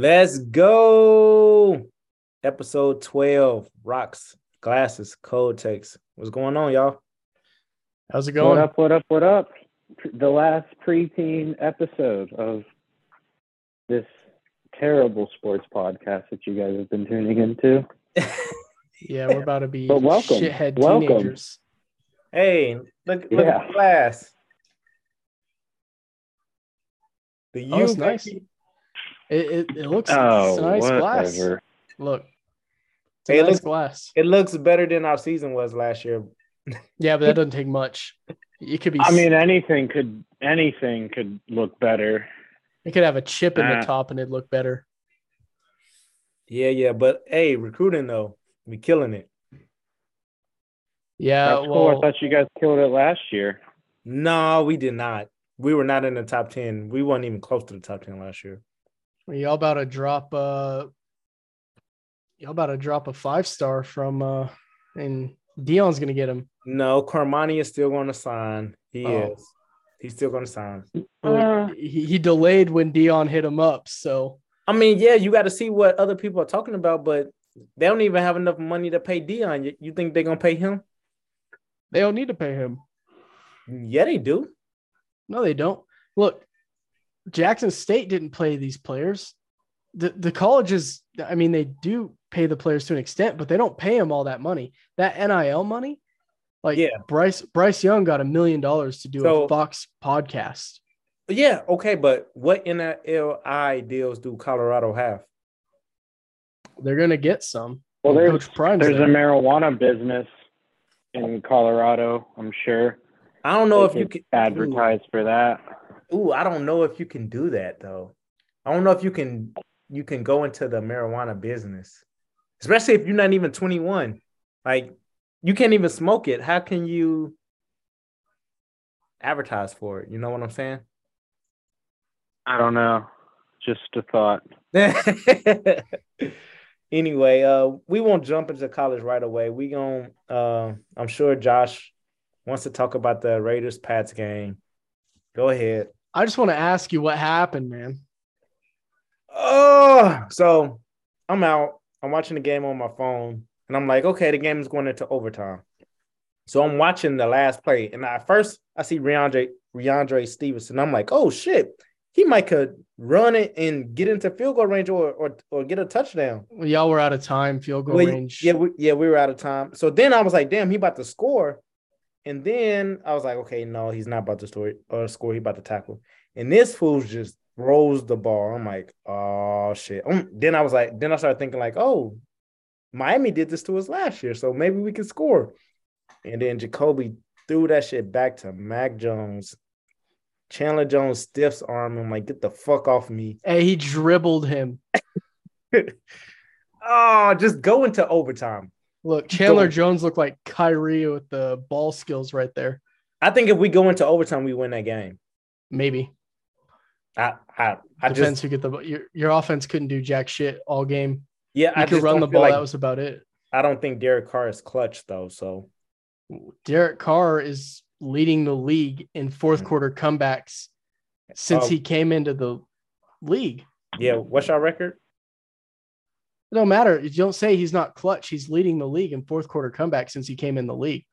Let's go. Episode 12 Rocks, Glasses, Code Takes. What's going on, y'all? How's it going? What up, what up, what up? The last preteen episode of this terrible sports podcast that you guys have been tuning into. Yeah, we're about to be But welcome. shithead Welcome. teenagers. Hey, look, look Yeah. at the glass. The Oh, nice. It, it, it looks Oh, it's nice glass. Look, it's Hey, it nice looks- glass. It looks better than our season was last year. Yeah, but that doesn't take much. It could be. I mean, anything could anything could look better. it could have a chip in the top and it'd look better. Yeah, yeah, but hey, recruiting though, we killing it. Yeah, That's cool. I thought you guys killed it last year. No, we did not. We were not in the top ten. We weren't even close to the top ten last year. Y'all about to drop. Uh, y'all about to drop a five star from. Uh, and Deion's gonna get him. No, Carmani is still going to sign. He Oh. is. He's still going to sign. Uh, he, he delayed when Deion hit him up, so I mean, yeah, you got to see what other people are talking about, but they don't even have enough money to pay Deion. You, you think they're gonna pay him? they don't need to pay him. Yeah, they do. No, they don't. Look, Jackson State didn't play these players. The the colleges, I mean, they do pay the players to an extent, but they don't pay them all that money. That NIL money, like Yeah. Bryce Bryce Young got a million dollars to do So- a Fox podcast. Yeah, okay, but what NLI deals do Colorado have? They're gonna get some. well, there's Coach Prime's there's a marijuana business in Colorado. I'm sure. I don't know They if you could can advertise for that. Ooh, I don't know if you can do that though. I don't know if you can you can go into the marijuana business, especially if you're not even 21. Like you can't even smoke it. How can you advertise for it? You know what I'm saying? I don't know. Just a thought. anyway, uh, we won't jump into college right away. We gon' uh, I'm sure Josh wants to talk about the Raiders Pats game. Go ahead. I just want to ask you what happened, man. Oh, so I'm out. I'm watching the game on my phone, and I'm like, okay, the game is going into overtime. So I'm watching the last play, and I first I see Rhamondre Rhamondre Stevenson. I'm like, oh shit, he might could run it and get into field goal range or or, or get a touchdown. Well, y'all were out of time, field goal Well, range. Yeah, we, yeah, we were out of time. So then I was like, damn, he about to score. And then I was like, okay, no, he's not about to score or score. He about to tackle. And this fool just rolls the ball. I'm like, oh shit. Um, then I was like, then I started thinking like, oh, Miami did this to us last year, so maybe we can score. And then Jakobi threw that shit back to Mac Jones. Chandler Jones stiffs arm. I'm like, get the fuck off me. And he dribbled him. Oh, just go into overtime. Look, Chandler Jones looked like Kyrie with the ball skills right there. I think if we go into overtime, we win that game. Maybe. I I, I Depends just who get the your your offense couldn't do jack shit all game. yeah, You I could run the ball. like that was about it. I don't think Derek Carr is clutch though. So Derek Carr is leading the league in fourth Mm. quarter comebacks since Oh. he came into the league. yeah, what's our record? It don't matter. You don't say he's not clutch. He's leading the league in fourth quarter comeback since he came in the league.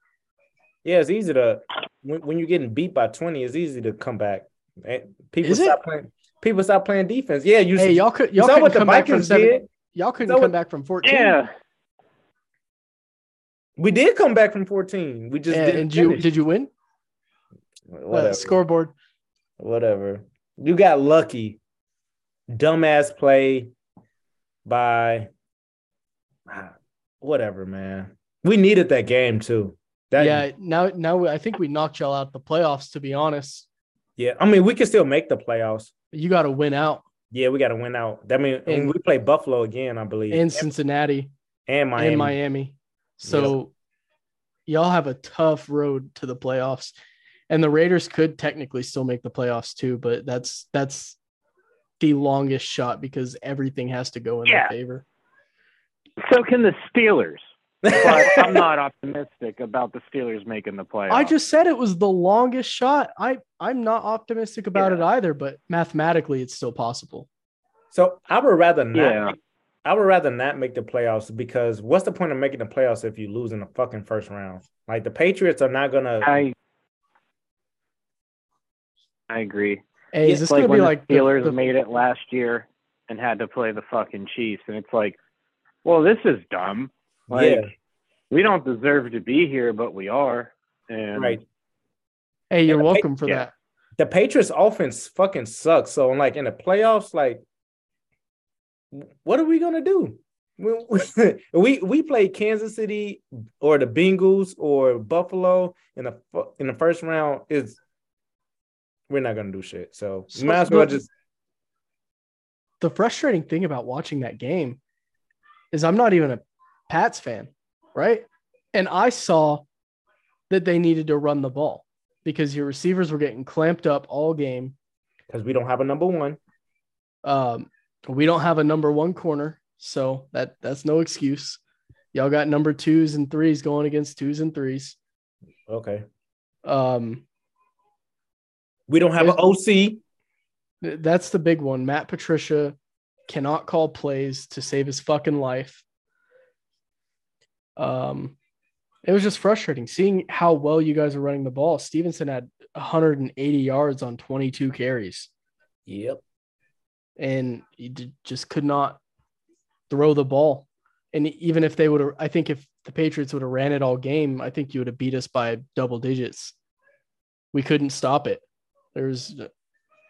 Yeah, it's easy to when, when you're getting beat by twenty, it's easy to come back. Eh, People Is it? stop playing. People stop playing defense. Yeah, you. Hey, y'all could you y'all saw couldn't what the come back from Vikings seven. did. Y'all couldn't come what- back from 14. Yeah. We did come back from fourteen. We just And, didn't and you did you win? Whatever. Uh, scoreboard. Whatever. You got lucky. Dumbass play by whatever, man. We needed that game too. That, yeah. Now now I think we knocked y'all out the playoffs. To be honest, Yeah, I mean, we can still make the playoffs. you got to win out Yeah, we got to win out. That mean, and, And- we play Buffalo again, I believe, in Cincinnati and Miami. and Miami. So y'all have a tough road to the playoffs. And the Raiders could technically still make the playoffs too, but that's that's the longest shot because everything has to go in Yeah. their favor. So can the Steelers. But I'm not optimistic about the Steelers making the playoffs. I just said it was the longest shot. I I'm not optimistic about Yeah. it either, but mathematically it's still possible. So I would rather not. Yeah. I would rather not make the playoffs because what's the point of making the playoffs if you lose in the fucking first round? Like the Patriots are not gonna. I I agree. Hey, Yeah, is this like gonna be like the- Steelers the- made it last year and had to play the fucking Chiefs, and it's like, well, this is dumb. Like, yeah, we don't deserve to be here, but we are. And right. Hey, you're the Pa- welcome for yeah. that. The Patriots offense fucking sucks. So like in the playoffs, like, what are we gonna do? We we, we play Kansas City or the Bengals or Buffalo in the in the first round is we're not gonna do shit. So, So might as well the- just The frustrating thing about watching that game is I'm not even a Pats fan, right? And I saw that they needed to run the ball because your receivers were getting clamped up all game. because we don't have a number one. Um, we don't have a number one corner, so that that's no excuse. Y'all got number twos and threes going against twos and threes. Okay. Um, We don't have an OC. that's the big one. Matt Patricia cannot call plays to save his fucking life. Um, it was just frustrating seeing how well you guys are running the ball. Stevenson had 180 yards on 22 carries, Yep. and he d- just could not throw the ball. And even if they would have, I think if the Patriots would have ran it all game, I think you would have beat us by double digits. We couldn't stop it. There was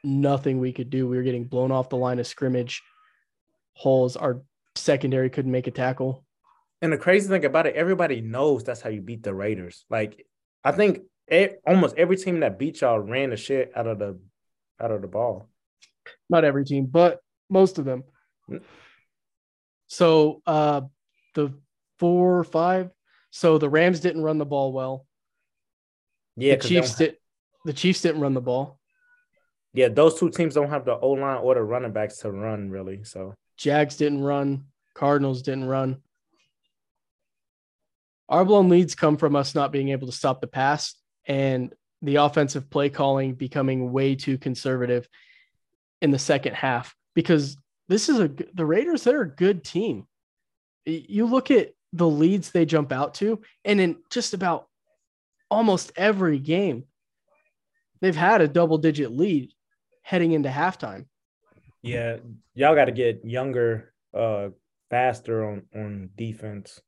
nothing we could do. We were getting blown off the line of scrimmage. Holes. Our secondary couldn't make a tackle. And the crazy thing about it, everybody knows that's how you beat the Raiders. Like, I think e- almost every team that beat y'all ran the shit out of the out of the ball. Not every team, but most of them. Mm. So uh the four or five. So the Rams didn't run the ball well. Yeah, the Chiefs did the Chiefs didn't run the ball. Yeah, those two teams don't have the O line or the running backs to run really. So Jags didn't run. Cardinals didn't run. Our blown leads come from us not being able to stop the pass and the offensive play calling becoming way too conservative in the second half because this is a the Raiders they're a good team. You look at the leads they jump out to and in just about almost every game they've had a double digit lead heading into halftime. yeah, y'all got to get younger, uh, faster on on defense.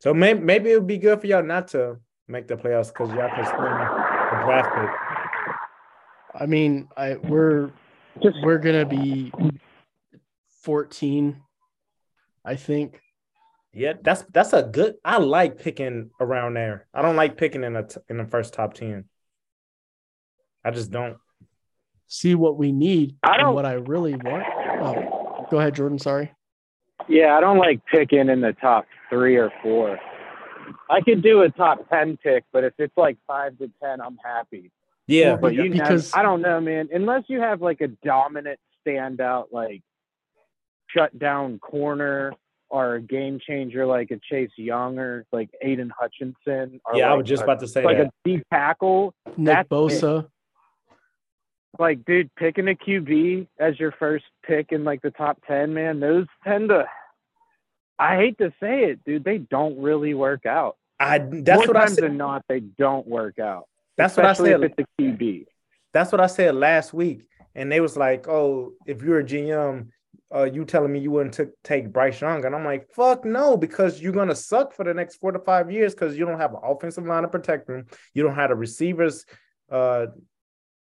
So maybe maybe it would be good for y'all not to make the playoffs because y'all can spend a draft pick. I mean, I we're just we're gonna be 14, I think. Yeah, that's that's a good. I like picking around there. I don't like picking in the in the first top ten. I just don't. See what we need I and don't- what I really want. Oh, go ahead, Jordan. Sorry. yeah, I don't like picking in the top three or four. I could do a top ten pick, but if it's like five to ten, I'm happy. Yeah, But you because- because I don't know, man. Unless you have like a dominant standout, like shut down corner or a game changer like a Chase Young or like Aidan Hutchinson. Or yeah. I was just a, about to say like that. a deep tackle. Nick That's it. Like, dude, picking a QB as your first pick in like the top ten, man, those tend to. I hate to say it, dude. They don't really work out. I that's More what I times said. than not, they don't work out. That's what I said. If it's a QB. That's what I said last week, and they was like, "Oh, if you're a GM, uh, you telling me you wouldn't t- take Bryce Young?" And I'm like, "Fuck no," because you're gonna suck for the next four to five years because you don't have an offensive line to protect them. You don't have the receivers uh,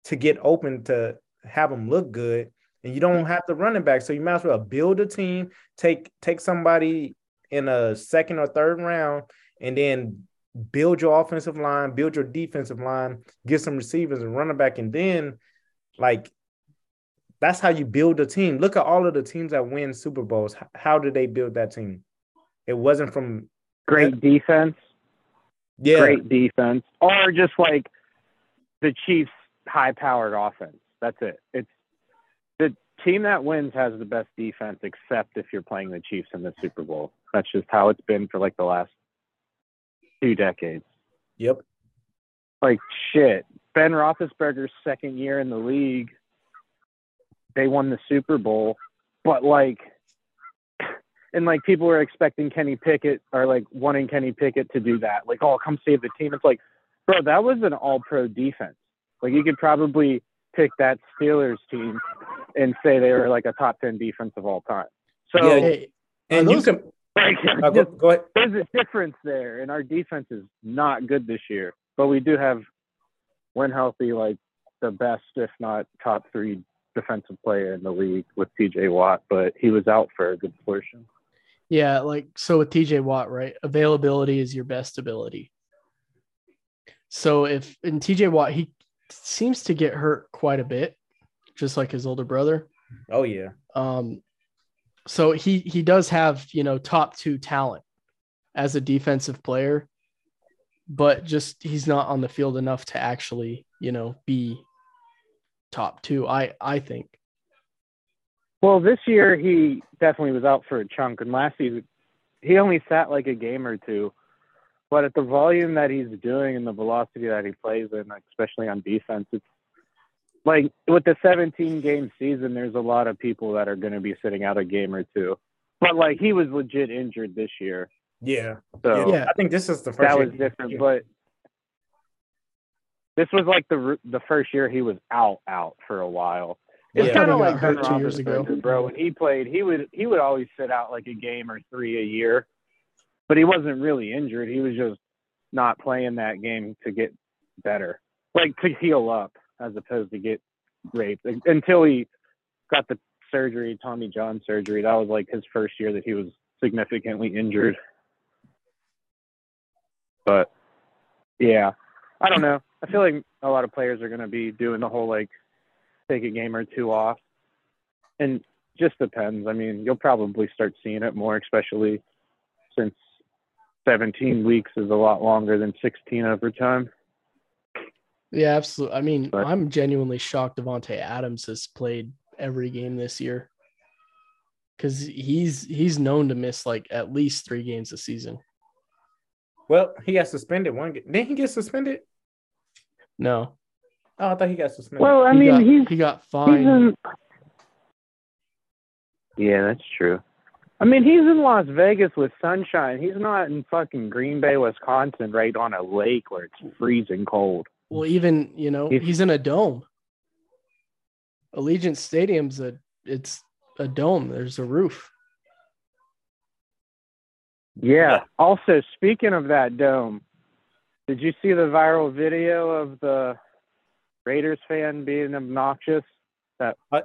to get open to have them look good, and you don't have the running back. So you might as well build a team, take take somebody in a second or third round, and then build your offensive line, build your defensive line, get some receivers and running back, and then like that's how you build a team. Look at all of the teams that win Super Bowls. How did they build that team? It wasn't from Great defense. yeah, great defense, or just like the Chiefs' high-powered offense. That's it. It's the team that wins has the best defense, except if you're playing the Chiefs in the Super Bowl. That's just how it's been for like the last two decades. Yep. Like shit, Ben Roethlisberger's second year in the league, they won the Super Bowl, but like, and like people were expecting Kenny Pickett or like wanting Kenny Pickett to do that. Like, oh, come save the team. It's like, bro, that was an all-pro defense. Like, you could probably pick that Steelers team and say they were like a top ten defense of all time. So, Yeah, Hey, and Are you can like, uh, go, go ahead. there's a difference there, and our defense is not good this year. But we do have, when healthy, like the best, if not top three defensive player in the league with T.J. Watt. But he was out for a good portion. Yeah, like so with TJ Watt, right? Availability is your best ability. So if in TJ Watt, he seems to get hurt quite a bit, just like his older brother. Oh yeah. Um, so he he does have you know top two talent as a defensive player, but just he's not on the field enough to actually you know be top two. I I think. Well, this year he definitely was out for a chunk, and last season he only sat like a game or two. But at the volume that he's doing and the velocity that he plays in, especially on defense, it's like with the 17 game season, there's a lot of people that are going to be sitting out a game or two. But like he was legit injured this year, Yeah. so Yeah. I think this is the first. that year- was different. But this was like the the first year he was out out for a while. It's Yeah. kind of like hurt Ben two years ago. Bro. When he played, he would he would always sit out like a game or three a year, but he wasn't really injured. He was just not playing that game to get better, like to heal up, as opposed to get raped until he got the surgery, Tommy John surgery. That was like his first year that he was significantly injured. But yeah, I don't know. I feel like a lot of players are going to be doing the whole like take a game or two off, and just depends. I mean, you'll probably start seeing it more, especially since 17 weeks is a lot longer than 16 overtime. Yeah, absolutely. I mean, But- I'm genuinely shocked Davante Adams has played every game this year because he's he's known to miss like at least three games a season. Well, he got suspended one. Game. Didn't he get suspended? No, Oh, I thought he got suspended. Well, I he mean, got, he's he got He's fined. in... Yeah, that's true. I mean, he's in Las Vegas with sunshine. He's not in fucking Green Bay, Wisconsin, right on a lake where it's freezing cold. Well, even you know He's- he's in a dome. Allegiant Stadium's a it's a dome. There's a roof. Yeah. Yeah. Also, speaking of that dome, did you see the viral video of the Raiders fan being obnoxious? Uh, yeah,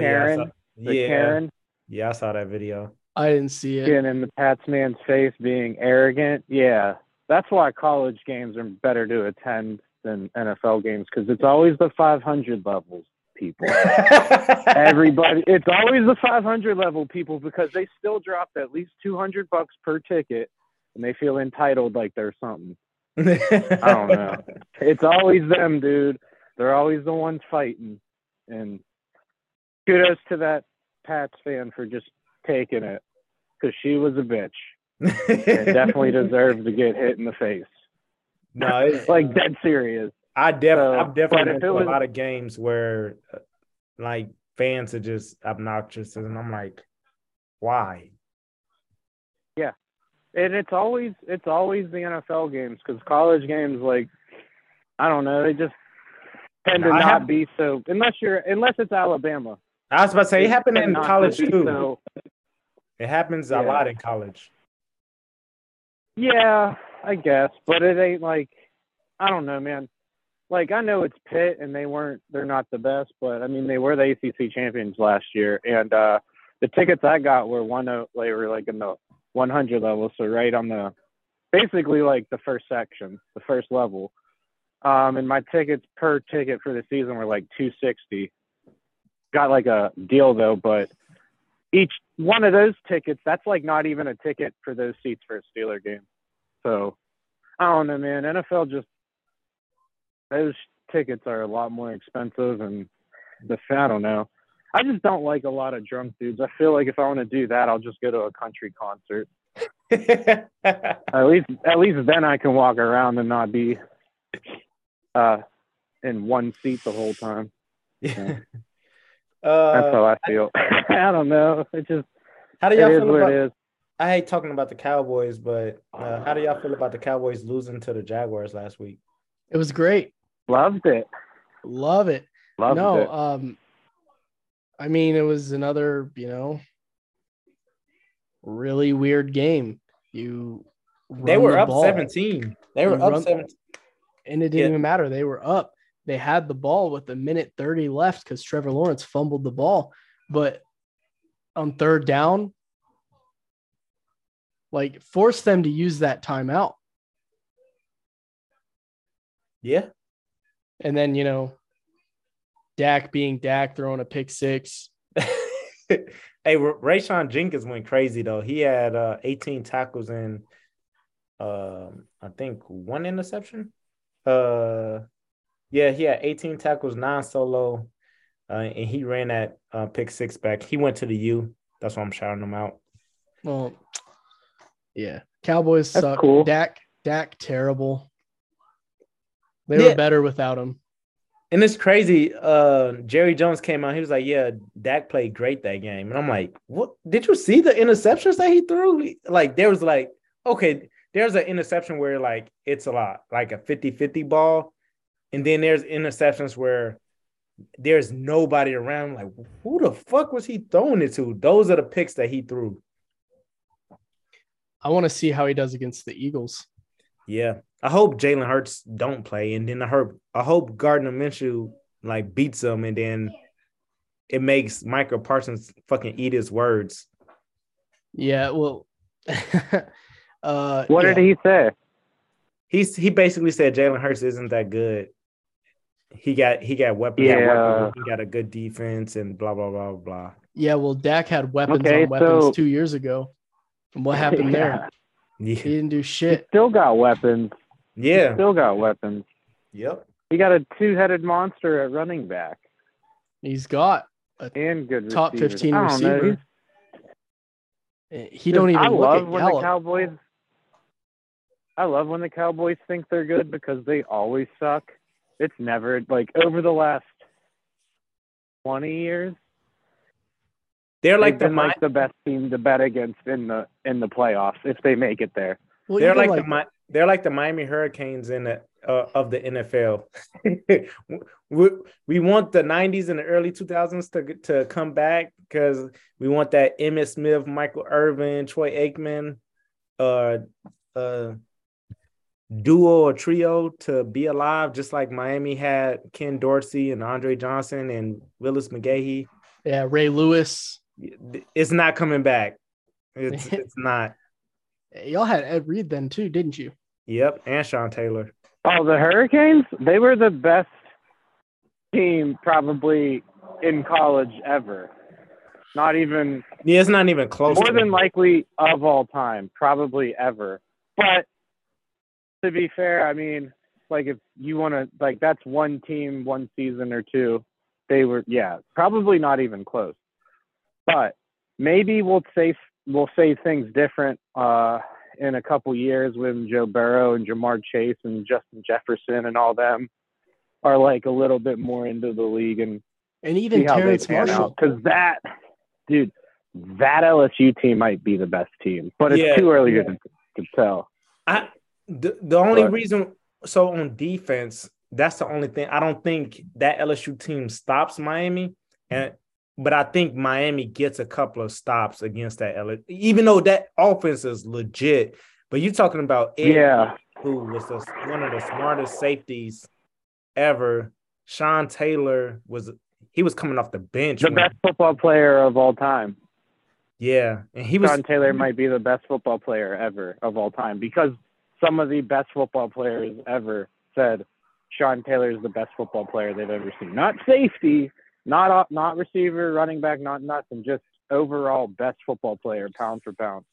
Karen, I saw, The yeah, Karen yeah, I saw that video. I didn't see it. getting in the Pats man's face, being arrogant. Yeah, that's why college games are better to attend than NFL games because it's always the 500 levels people. Everybody, it's always the 500 level people because they still dropped at least 200 bucks per ticket and they feel entitled like they're something. I don't know. It's always them, dude. They're always the ones fighting. And kudos to that Pats fan for just taking it because she was a bitch and definitely deserved to get hit in the face. no, it's, Like dead serious. I def- So, I've definitely been to was- a lot of games where uh, like fans are just obnoxious, and I'm like, why? Yeah, and it's always it's always the NFL games because college games like I don't know they just tend to I not have- be so unless you're unless it's Alabama. I was about to say it happened in college too. so- It happens a lot in college. Yeah, I guess, but it ain't like I don't know, man. Like I know it's Pitt and they weren't they're not the best, but I mean they were the ACC champions last year and uh the tickets I got were one they were like in the 100 level, so right on the basically like the first section, the first level. Um and my tickets per ticket for the season were like 260. Got like a deal though, but each one of those tickets, that's like not even a ticket for those seats for a Steeler game. So I don't know, man. NFL just those tickets are a lot more expensive, and the I don't know. I just don't like a lot of drunk dudes. I feel like if I want to do that, I'll just go to a country concert. At least, at least then I can walk around and not be uh in one seat the whole time. Uh, That's how I feel. I don't know. It just how do y'all is feel what about? it is. I hate talking about the Cowboys, but uh, how do y'all feel about the Cowboys losing to the Jaguars last week? It was great. Loved it. Love it. Loved no, it. um, I mean, it was another, you know, really weird game. You They were the up ball, 17, 17. They were You up run- 17. and it didn't Yeah. even matter. They were up. They had the ball with a minute 30 left because Trevor Lawrence fumbled the ball. But on third down, like force them to use that timeout. Yeah. And then, you know, Dak being Dak throwing a pick six. hey, Rayshawn Jenkins went crazy though. He had uh, 18 tackles and um, I think one interception. Uh, yeah, he had 18 tackles, nine solo, uh, and he ran that uh, pick six back. He went to the U. That's why I'm shouting him out. Well, yeah. Cowboys That's suck. cool. Dak, Dak, terrible. They Yeah. were better without him. And it's crazy. Uh, Jerry Jones came out. He was like, "Yeah, Dak played great that game." And I'm like, "What? Did you see the interceptions that he threw? Like, there was like, okay, there's an interception where like it's a lot, like a 50-50 ball, and then there's interceptions where there's nobody around. Like, who the fuck was he throwing it to? Those are the picks that he threw. I want to see how he does against the Eagles. Yeah, I hope Jalen Hurts don't play, and then I hope I hope Gardner Minshew like beats him, and then it makes Micah Parsons fucking eat his words. Yeah, well, uh, What yeah. did he say? He's he basically said Jalen Hurts isn't that good. He got he got weapons, he got, Yeah. weapons, he got a good defense, and blah blah blah blah. Yeah, well, Dak had weapons Okay, on weapons so- two years ago. And what happened there? Yeah, He didn't do He shit. still got weapons. yeah, Still got weapons. yep. He got a two-headed monster at running back He's got. and good Top receivers. 15 I don't know. receiver. He's- He don't even I look love at when the Cowboys. I love when the Cowboys think they're good because they always suck. It's never like over the last twenty years. They're like the been Mi- like the best team to bet against in the in the playoffs if they make it there. Well, they're even like, the Mi- they're like the Miami Hurricanes in the uh, of the NFL. we, we want the 90s and the early 2000s to to come back because we want that Emmitt Smith, Michael Irvin, Troy Aikman, uh, uh, duo or trio to be alive, just like Miami had Ken Dorsey and Andre Johnson and Willis McGahee. yeah, Ray Lewis. It's not coming back. It's it's not. Y'all had Ed Reed then too, didn't you? Yep, and Sean Taylor. Oh, the Hurricanes? They were the best team probably in college ever. Not even Yeah, it's not even close. more than likely of all time, probably ever. But to be fair, I mean, like if you want to, like that's one team, one season or two. They were, yeah, probably not even close. But maybe we'll say we'll say things different uh, in a couple years when Joe Burrow and Ja'Marr Chase and Justin Jefferson and all them are like a little bit more into the league and And even Terrace Marshall. Because that, dude, that LSU team might be the best team, but it's Yeah, too early yeah. to, to tell. I the, the only But- reason so on defense, that's the only thing. I don't think that LSU team stops Miami, and but I think Miami gets a couple of stops against that LSU, even though that offense is legit. But you're talking about Ed, Yeah, who was the, one of the smartest safeties ever. Sean Taylor was he was coming off the bench. the when- best football player of all time. yeah, and he was Sean Taylor might be the best football player ever of all time because some of the best football players ever said Sean Taylor is the best football player they've ever seen. Not safety, not not receiver, running back, not nothing. Just overall best football player, pound for pound.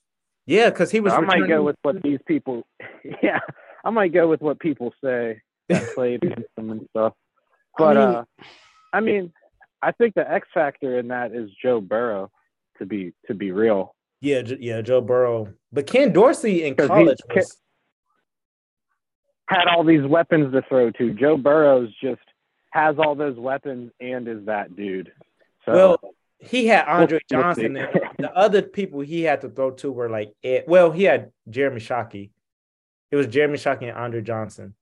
yeah, because he was. I might go with what these people. Yeah, I might go with what people say that played against them and stuff. But I mean- uh, I mean, I think the X factor in that is Joe Burrow. To be to be real, Yeah, yeah, Joe Burrow. But Ken Dorsey in he- college was had all these weapons to throw to. Joe Burrows just has all those weapons and is that dude. So Well, he had Andre we'll Johnson. see. and the other people he had to throw to were like, Ed, well, he had Jeremy Shockey. It was Jeremy Shockey and Andre Johnson.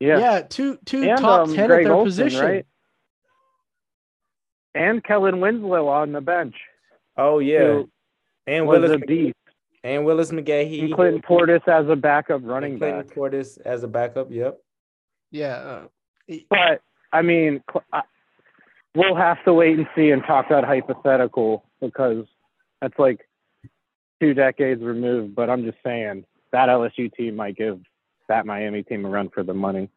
Yeah, yeah, two two and top um, ten Greg at their Olsen, position. right? And Kellen Winslow on the bench. Oh yeah, and was Willis a beast. And Willis McGahee. And Clinton Portis as a backup and running Clinton back. Clinton Portis as a backup. Yep. Yeah, uh, But I mean, cl- I- we'll have to wait and see and talk that hypothetical because that's like two decades removed. But I'm just saying that LSU team might give that Miami team a run for the money.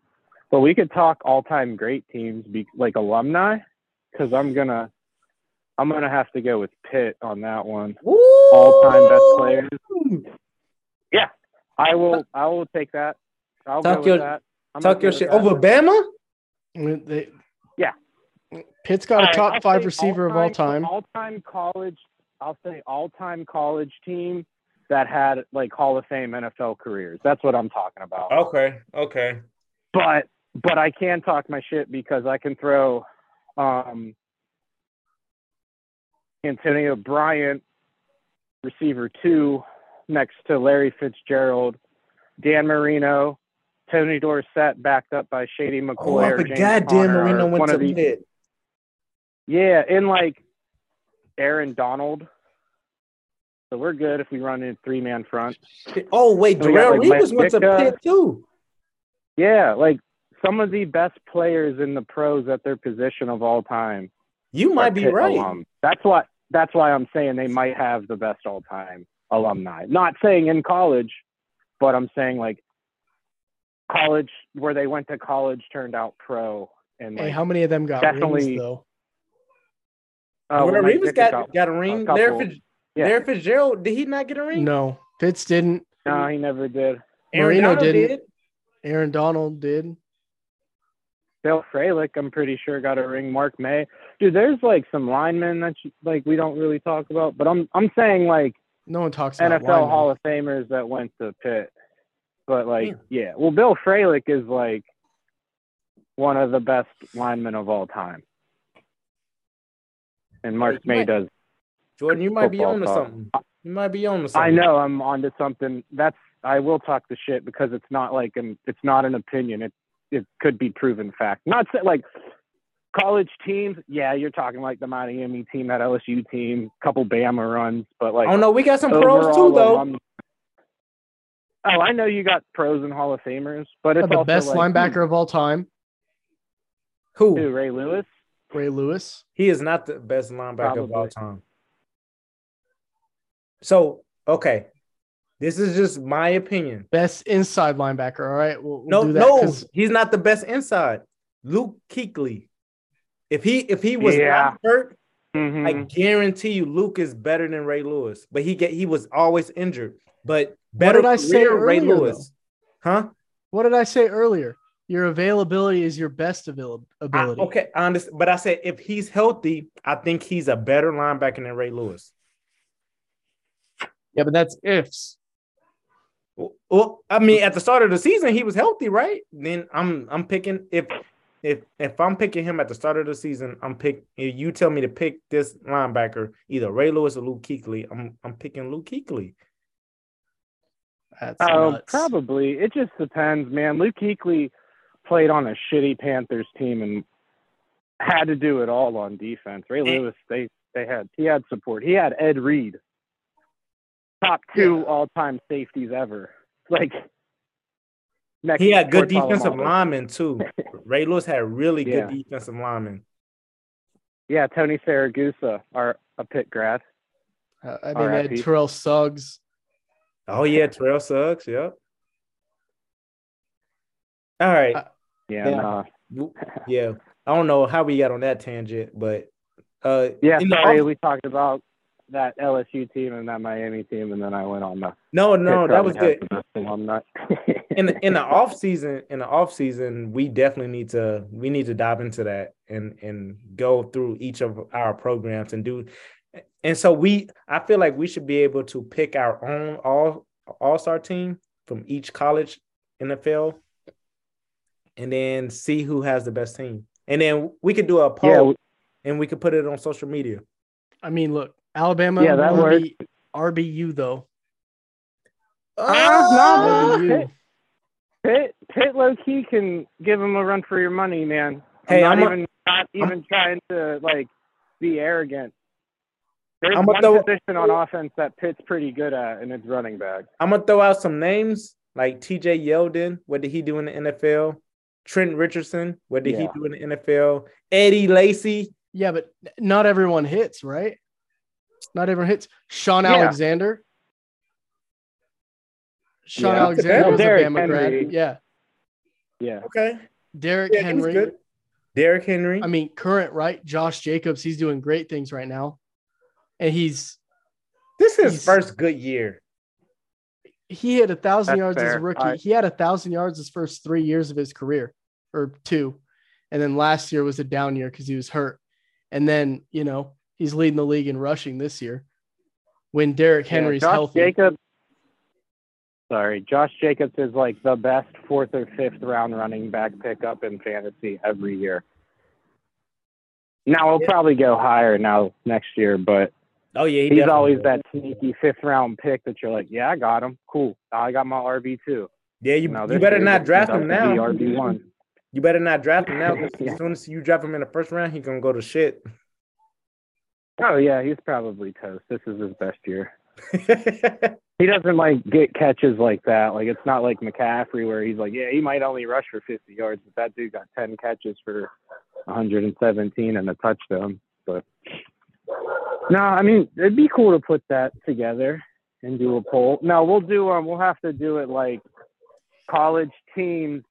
But we could talk all-time great teams, be, like alumni, because I'm gonna, I'm gonna have to go with Pitt on that one. All-time best players. Yeah, I will, I will take that. I'll Talk go with your- that. I'm Talk your shit over Bama. they, Yeah. Pitt's got All a top I'll five say receiver of all time. All-time college. I'll say all-time college team that had like Hall of Fame NFL careers. That's what I'm talking about. Okay. Okay. But but I can talk my shit because I can throw um, Antonio Bryant, receiver two, next to Larry Fitzgerald, Dan Marino, Tony Dorsett, backed up by Shady oh, McCoy. Oh, I forgot Dan Marino went to these- Pitt. Yeah, and like Aaron Donald. So we're good if we run in three man front. Oh wait, got, Darrelle like, Revis went to. Pitt too. Yeah, like some of the best players in the pros at their position of all time. You might be Pitt right. alum. That's why that's why I'm saying they might have the best all time alumni. Not saying in college, but I'm saying like college where they went to college turned out pro and Hey, how many of them got definitely- rings though? uh, well, Darrelle Mike Revis Ditka got, got a ring. couple. Larry, Fitz, Yeah. Larry Fitzgerald, did he not get a ring? No, Fitz didn't. No, he never did. Aaron Marino Donald didn't. did. Aaron Donald did. Bill Fralic, I'm pretty sure got a ring. Mark May, dude. There's like some linemen that you, like we don't really talk about, but I'm I'm saying like No one talks about NFL linemen. Hall of Famers that went to Pitt. But like, Damn. yeah, well, Bill Fralic is like one of the best linemen of all time, and Mark May might- does. Jordan, you might be on to talk. something. You might be on to something. I know I'm onto something. That's I will talk the shit because it's not like an it's not an opinion. It it could be proven fact. Not say, like college teams. Yeah, you're talking like the Miami team, that LSU team, couple Bama runs, but like Oh no, we got some pros too though. alum- Oh, I know you got pros and Hall of Famers, but it's the also best like, linebacker hmm. of all time, Who? Who, Ray Lewis. Ray Lewis. He is not the best linebacker of all time. So, okay. This is just my opinion. Best inside linebacker. All right, we'll, we'll No, do that. no, 'cause he's not the best inside. Luke Kuechly. If he if he was Yeah. not hurt, Mhm. I guarantee you Luke is better than Ray Lewis. But he get he was always injured. But better did I say career, Ray earlier, Lewis. Huh? What did I say earlier? Your availability is your best avail- I- ability. okay, I understand. But I said if he's healthy, I think he's a better linebacker than Ray Lewis. Yeah, but that's ifs. Well, Well, I mean, at the start of the season, he was healthy, right? Then I'm I'm picking if if if I'm picking him at the start of the season, I'm pick. If you tell me to pick this linebacker, either Ray Lewis or Luke Kuechly, I'm I'm picking Luke Kuechly. That's Oh, probably. It just depends, man. Luke Kuechly played on a shitty Panthers team and had to do it all on defense. Ray And- Lewis, they they had he had support. He had Ed Reed, top two Yeah. all time safeties ever. Like next He had good defensive Polamalu. linemen too. Ray Lewis had really Yeah. good defensive linemen. Yeah, Tony Siragusa, our a Pitt grad. Uh, I mean, they had Terrell Suggs. Oh yeah, Terrell Suggs. Yep. All right. Uh, Yeah, Yeah. nah. Yeah. I don't know how we got on that tangent, but uh yeah. in the Sorry, off- we talked about that LSU team and that Miami team, and then I went on the. no, no, that was good. the best alumni. in the in the off season, in the off season, we definitely need to we need to dive into that and and go through each of our programs and do. And so we, I feel like we should be able to pick our own all all star team from each college NFL, and then see who has the best team. and then we could do a poll, Yeah, and we could put it on social media. I mean, look, Alabama. Yeah, that RB, RBU though. Ah, no, RBU. Pitt, Pitt low key can give him a run for your money, man. I'm Hey, not I'm a- even not even trying to like be arrogant. There's I'm one throw- position on offense that Pitt's pretty good at, and it's running back. I'm gonna throw out some names like T.J. Yeldon. What did he do in the NFL? Trent Richardson. What did he do in the NFL? Eddie Lacy. Yeah, but not everyone hits, right? Not everyone hits. Sean Yeah. Alexander. Sean Yeah. Alexander was a Bama Henry. grad. Yeah. Yeah, Okay. Derrick Yeah, he Henry. good. Derrick Henry. I mean, current, right? Josh Jacobs, he's doing great things right now. And he's this is his he's- first good year. he hit a thousand That's yards as a rookie. I- he had a thousand yards his first three years of his career, or two. And then last year was a down year because he was hurt. And then, you know, he's leading the league in rushing this year when Derrick Yeah, Henry's Josh healthy. Jacobs. Sorry, Josh Jacobs is like the best fourth or fifth round running back pickup in fantasy every year. Now he'll Yeah. probably go higher now next year, but Oh yeah, he he's always will. that sneaky fifth round pick that you're like, yeah, I got him. Cool. I got my RB too. Yeah, you, Now you better year, not draft does him be now. RB one. You better not draft him now. 'cause Yeah. As soon as you draft him in the first round, he's gonna go to shit. Oh yeah, he's probably toast. This is his best year. He doesn't like get catches like that. Like it's not like McCaffrey where he's like, yeah, he might only rush for 50 yards, but that dude got 10 catches for 117 and a touchdown. But no, I mean it'd be cool to put that together and do a poll. No, we'll do um, we'll have to do it like college teams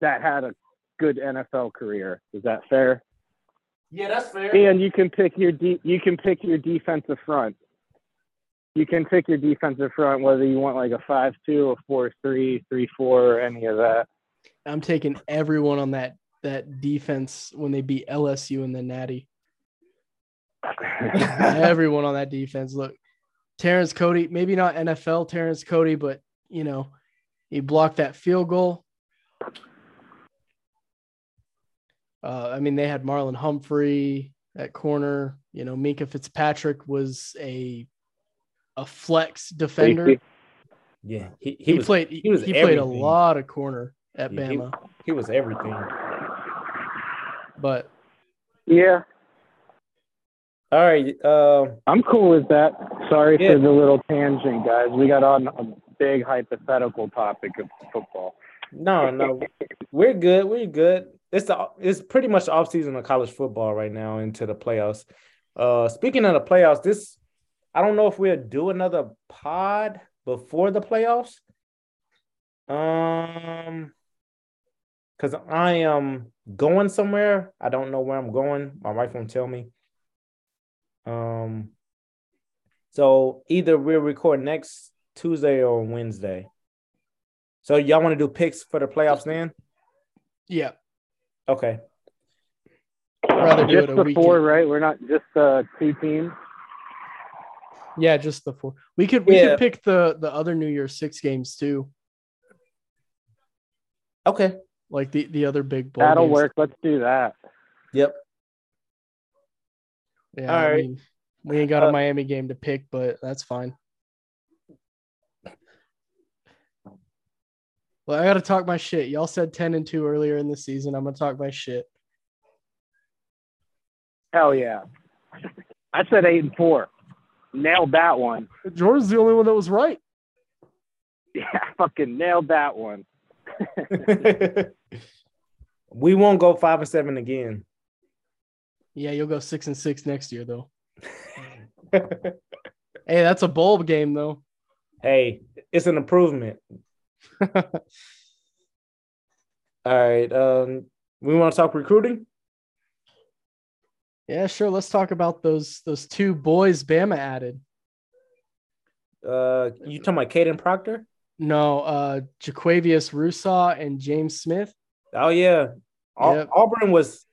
that had a good NFL career. Is that fair? Yeah, that's fair. And you can pick your de- you can pick your defensive front. You can pick your defensive front whether you want like a five two, a four three, three four, or any of that. I'm taking everyone on that that defense when they beat LSU in the Natty. everyone on that defense. Look, Terrence Cody, maybe not NFL Terrence Cody, but you know, he blocked that field goal. Uh, I mean, they had Marlon Humphrey at corner. You know, Minkah Fitzpatrick was a a flex defender. Yeah, he, he, He, was played. He, was he played a lot of corner at Yeah, he- Bama, he was everything. but Yeah, All right. Uh, I'm cool with that. Sorry Yeah. for the little tangent, guys. We got on a big hypothetical topic of football. No, no, we're good. We're good. It's the it's pretty much off season of college football right now into the playoffs. Uh, speaking of the playoffs, this I don't know if we'll do another pod before the playoffs. Um, because I am going somewhere. I don't know where I'm going. My wife won't tell me. Um, so either we'll record next Tuesday or Wednesday. So y'all want to do picks for the playoffs then? yeah, Okay. I'd rather do Just it a the week. four, right? We're not just uh, two teams. Yeah, just the four. We could we Yeah. could pick the the other New Year's six games too, Okay. like the the other big bowl. That'll games. work. Let's do that. Yep. Yeah, All I right. mean, we ain't got a Uh, Miami game to pick, but that's fine. Well, I got to talk my shit. Y'all said ten and two earlier in the season. I'm gonna talk my shit. Hell yeah. I said eight and four. Nailed that one. Jordan's the only one that was right. Yeah, fucking nailed that one. we won't go five and seven again. Yeah, you'll go six and six next year though. Hey, that's a bowl game though. hey, it's an improvement. All right. Um, we want to talk recruiting. Yeah, sure. Let's talk about those those two boys Bama added. Uh, you talking about Kadyn Proctor? No, uh Jaquavius Russaw and James Smith. Oh yeah, Yep. Auburn was.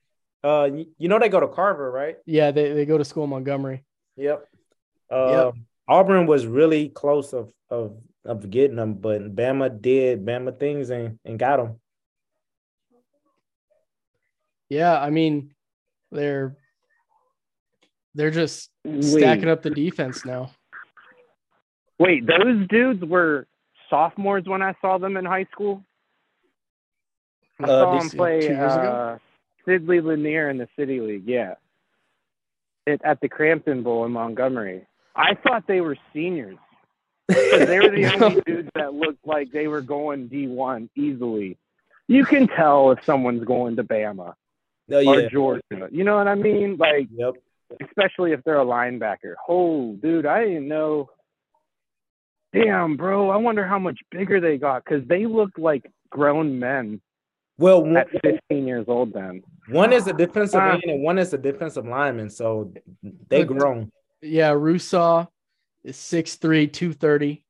Uh, you know they go to Carver, right? Yeah, they, they go to school in Montgomery. Yep. Uh, Auburn was really close of of of forgetting them, but Bama did Bama things and and got them. Yeah, I mean, they're they're just stacking up the defense now. Wait, those dudes were sophomores when I saw them in high school. I Uh, saw this- him play two years ago? uh, Sidney Lanier in the City League. Yeah, it, at the Crampton Bowl in Montgomery. I thought they were seniors because they were the only dudes that looked like they were going D one easily. You can tell if someone's going to Bama Oh, or yeah. Georgia. You know what I mean? Like Yep. especially if they're a linebacker. Oh, dude, I didn't know. Damn, bro, I wonder how much bigger they got because they looked like grown men Well, one, at 15 years old then. one is a defensive Uh, end and one is a defensive lineman, so they But- grown. Yeah, Russaw is 6'3, 230.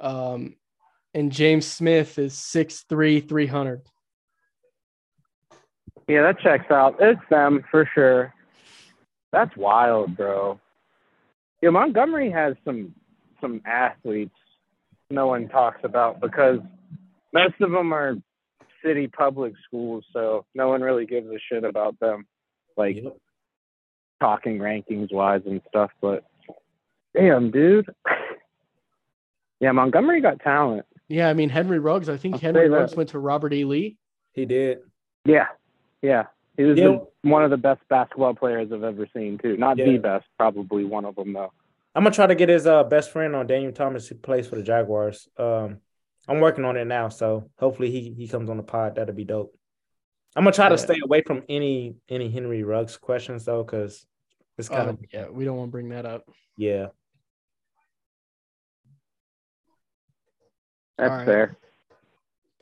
Um, and James Smith is 6'3, 300. Yeah, that checks out. It's them for sure. That's wild, bro. Yeah, Montgomery has some some athletes no one talks about because most of them are city public schools, so no one really gives a shit about them. Like Yep. Talking rankings wise and stuff, but damn, dude. yeah, Montgomery got talent. Yeah, I mean, Henry Ruggs, I think I'll Henry say that. Ruggs went to Robert E. Lee. He did. Yeah, yeah. He was Yeah. the, one of the best basketball players I've ever seen, too. Not Yeah. the best, probably one of them, though. I'm gonna try to get his uh best friend on Daniel Thomas who plays for the Jaguars. Um, I'm working on it now, so hopefully he he comes on the pod. That'd be dope. I'm gonna try to stay away from any any Henry Ruggs questions though, because it's kind Oh, of yeah, we don't want to bring that up. yeah. That's All right. fair.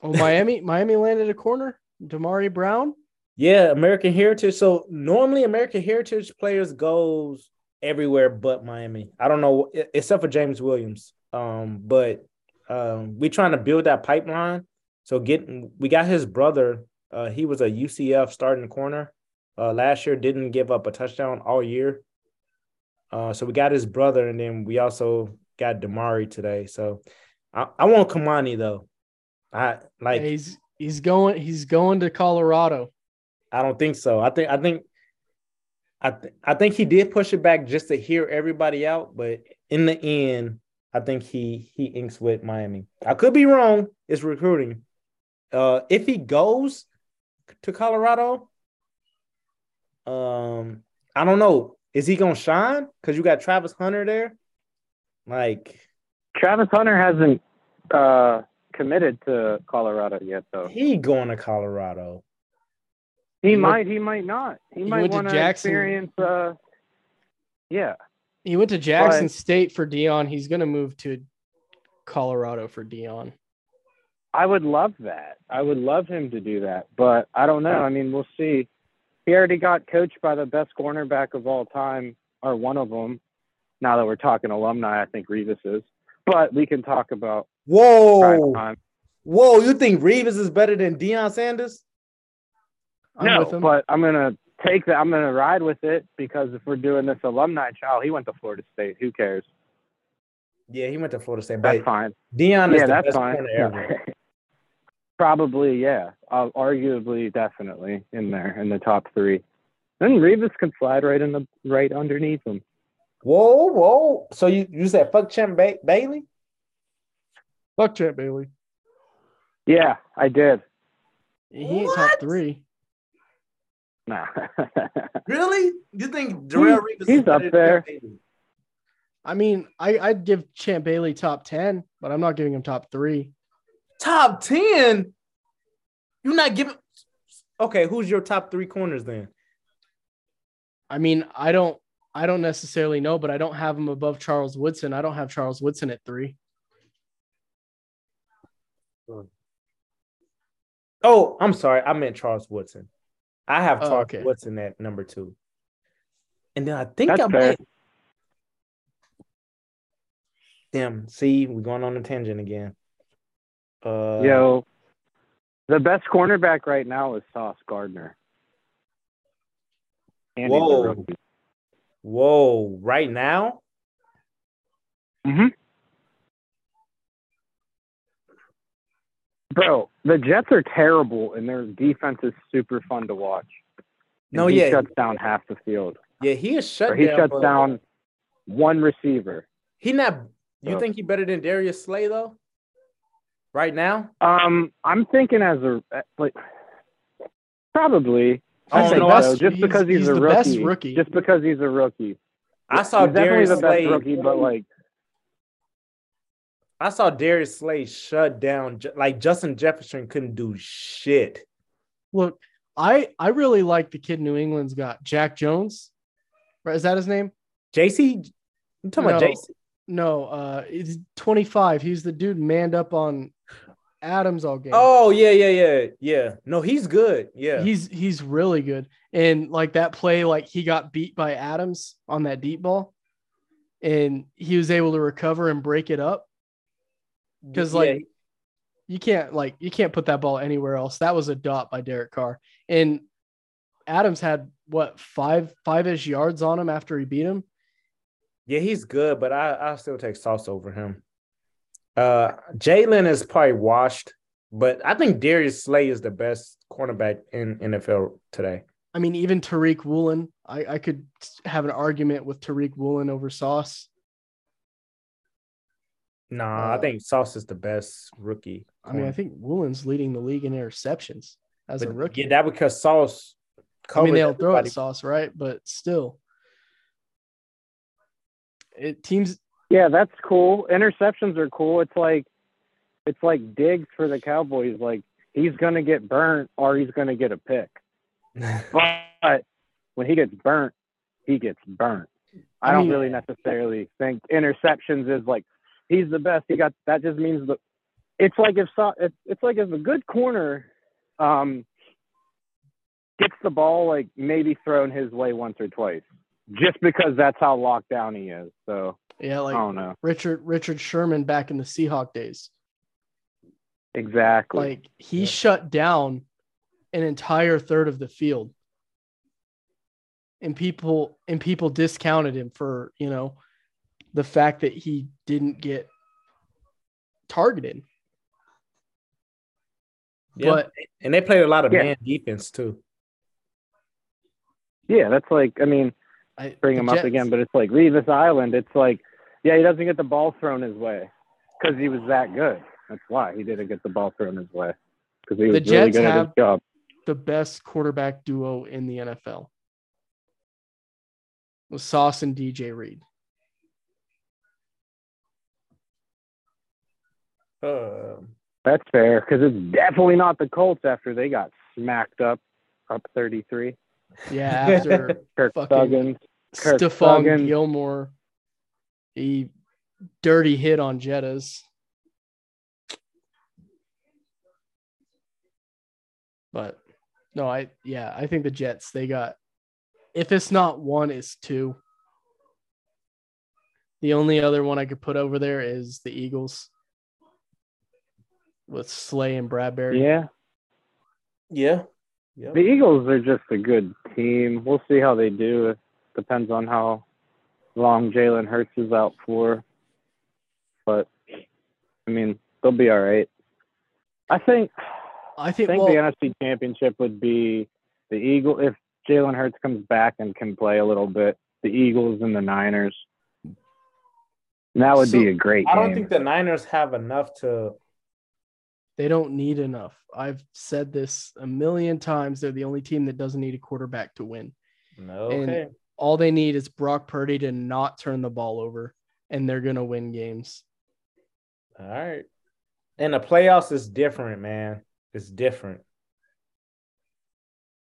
Oh, Miami, Miami landed a corner. Damari Brown. Yeah, American Heritage. So normally American Heritage players goes everywhere but Miami. I don't know except for James Williams. Um, but um, we trying to build that pipeline. So getting we got his brother. Uh, he was a UCF starting corner. Uh, last year didn't give up a touchdown all year. Uh, so we got his brother, and then we also got Damari today. So I, I want Kamani though. I like. he's he's going he's going to Colorado. I don't think so. I think I think I th- I think he did push it back just to hear everybody out, but in the end, I think he he inks with Miami. I could be wrong. It's recruiting. Uh, if he goes to Colorado, um, I don't know. Is he gonna shine? Because you got Travis Hunter there. Like Travis Hunter hasn't uh, committed to Colorado yet, though. he going to Colorado. He, He might, he might not. He, he might want to experience. Uh, yeah, He went to Jackson But- State for Deion. He's going to move to Colorado for Deion. I would love that. I would love him to do that, but I don't know. I mean, we'll see. He already got coached by the best cornerback of all time, or one of them. Now that we're talking alumni, I think Revis is. But we can talk about Whoa, whoa! You think Revis is better than Deion Sanders? I'm no, but I'm gonna take that. I'm gonna ride with it because if we're doing this alumni child, he went to Florida State. Who cares? Yeah, he went to Florida State. That's fine. Deion is yeah, the that's best fine. corner ever. Probably, yeah. Uh, arguably, definitely in there in the top three. Then Revis can slide right in the right underneath him. Whoa, whoa! So you you said fuck Champ ba- Bailey? Fuck Champ Bailey. Yeah, I did. He ain't top three. Nah. Really? You think Darrelle Revis he's is up there. I mean, I, I'd give Champ Bailey top 10, but I'm not giving him top three. Top ten? You're not giving. Okay, who's your top three corners then? I mean, I don't I don't necessarily know, but I don't have him above Charles Woodson. I don't have Charles Woodson at three. Oh, I'm sorry. I meant Charles Woodson. I have Oh, Charles okay. Woodson at number two. And then I think That's I fair. might. Damn, see, we're going on a tangent again. Uh, Yo, the best cornerback right now is Sauce Gardner. And Whoa. Whoa, right now? Hmm. Bro, the Jets are terrible, and their defense is super fun to watch. No, he yeah, shuts down half the field, yeah, he is shut or he down. shuts down one receiver. He not. You So- think he better than Darius Slay though? Right now? Um, I'm thinking as a like probably. I think no, so, just he's- because he's, he's a the rookie, best rookie. Just because he's a rookie. I saw he's definitely Darius the best Slay. rookie, but like I saw Darius Slay shut down. Like Justin Jefferson couldn't do shit. Look, I I really like the kid New England's got, Jack Jones. Right, is that his name? JC, you talking about JC? No, uh, he's 25. He's the dude manned up on Adams all game. Oh yeah, yeah, yeah, yeah. No, he's good. Yeah, He's he's really good. And like that play, like he got beat by Adams on that deep ball, and he was able to recover and break it up. Because like Yeah, you can't like you can't put that ball anywhere else. That was a dot by Derek Carr. And Adams had what five five ish yards on him after he beat him. Yeah, he's good, but I I still take Sauce over him. Uh, Jalen is probably washed, but I think Darius Slay is the best cornerback in NFL today. I mean, even Tariq Woolen, I, I could have an argument with Tariq Woolen over Sauce. Nah, I Uh, think Sauce is the best rookie. I mean, I think Woolen's leading the league in interceptions as a rookie. Yeah, that because Sauce. I mean, they'll throw at Sauce, right? But still, it teams. yeah, that's cool. Interceptions are cool. It's like it's like Diggs for the Cowboys. Like he's gonna get burnt or he's gonna get a pick. But when he gets burnt, he gets burnt. I, don't really necessarily think interceptions is like he's the best. He got that just means that it's like if so, it's, it's like if a good corner um gets the ball like maybe thrown his way once or twice just because that's how locked down he is. So Yeah, I like don't know Richard Richard Sherman back in the Seahawk days. exactly. Like he Yeah. shut down an entire third of the field. And people and people discounted him for, you know, the fact that he didn't get targeted. Yeah. But and they played a lot of Yeah. man defense too. yeah, that's like I mean I bring the him up again, but it's like Revis Island. It's like yeah, he doesn't get the ball thrown his way because he was that good. That's why he didn't get the ball thrown his way because he was The really Jets good at his job. the best quarterback duo in the NFL. With Sauce and DJ Reed. Um, That's fair because it's definitely not the Colts after they got smacked up up 33. Yeah, after Kirk Fucking- Kirk Stephon Thuggins. Gilmore, he dirty hit on Jettas. But no, I yeah, I think the Jets they got if it's not one, it's two. The only other one I could put over there is the Eagles with Slay and Bradberry. Yeah, yeah. Yeah. the Eagles are just a good team. We'll see how they do. It depends on how long Jalen Hurts is out for. But I mean, they'll be all right. I think I think, I think, think well, the NFC Championship would be the Eagle if Jalen Hurts comes back and can play a little bit. The Eagles and the Niners. That would So, be a great. I don't game. think the Niners have enough to. They don't need enough. I've said this a million times. They're the only team that doesn't need a quarterback to win. No. And- All they need is Brock Purdy to not turn the ball over, and they're going to win games. All right. And the playoffs is different, man. It's different.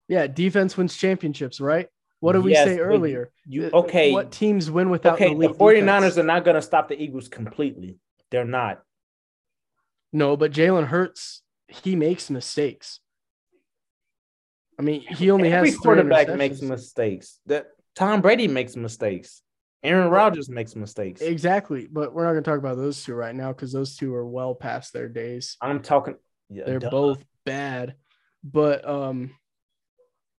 Yeah, defense wins championships, right? What did we say earlier? You okay? What teams win without Okay. The elite 49ers defense? are not going to stop the Eagles completely. They're not. No, but Jalen Hurts, he makes mistakes. I mean, he only Every has three quarterback makes mistakes. That Tom Brady makes mistakes. Aaron Rodgers makes mistakes. Exactly, but we're not going to talk about those two right now because those two are well past their days. I'm talking. Yeah, They're duh. both bad, but um,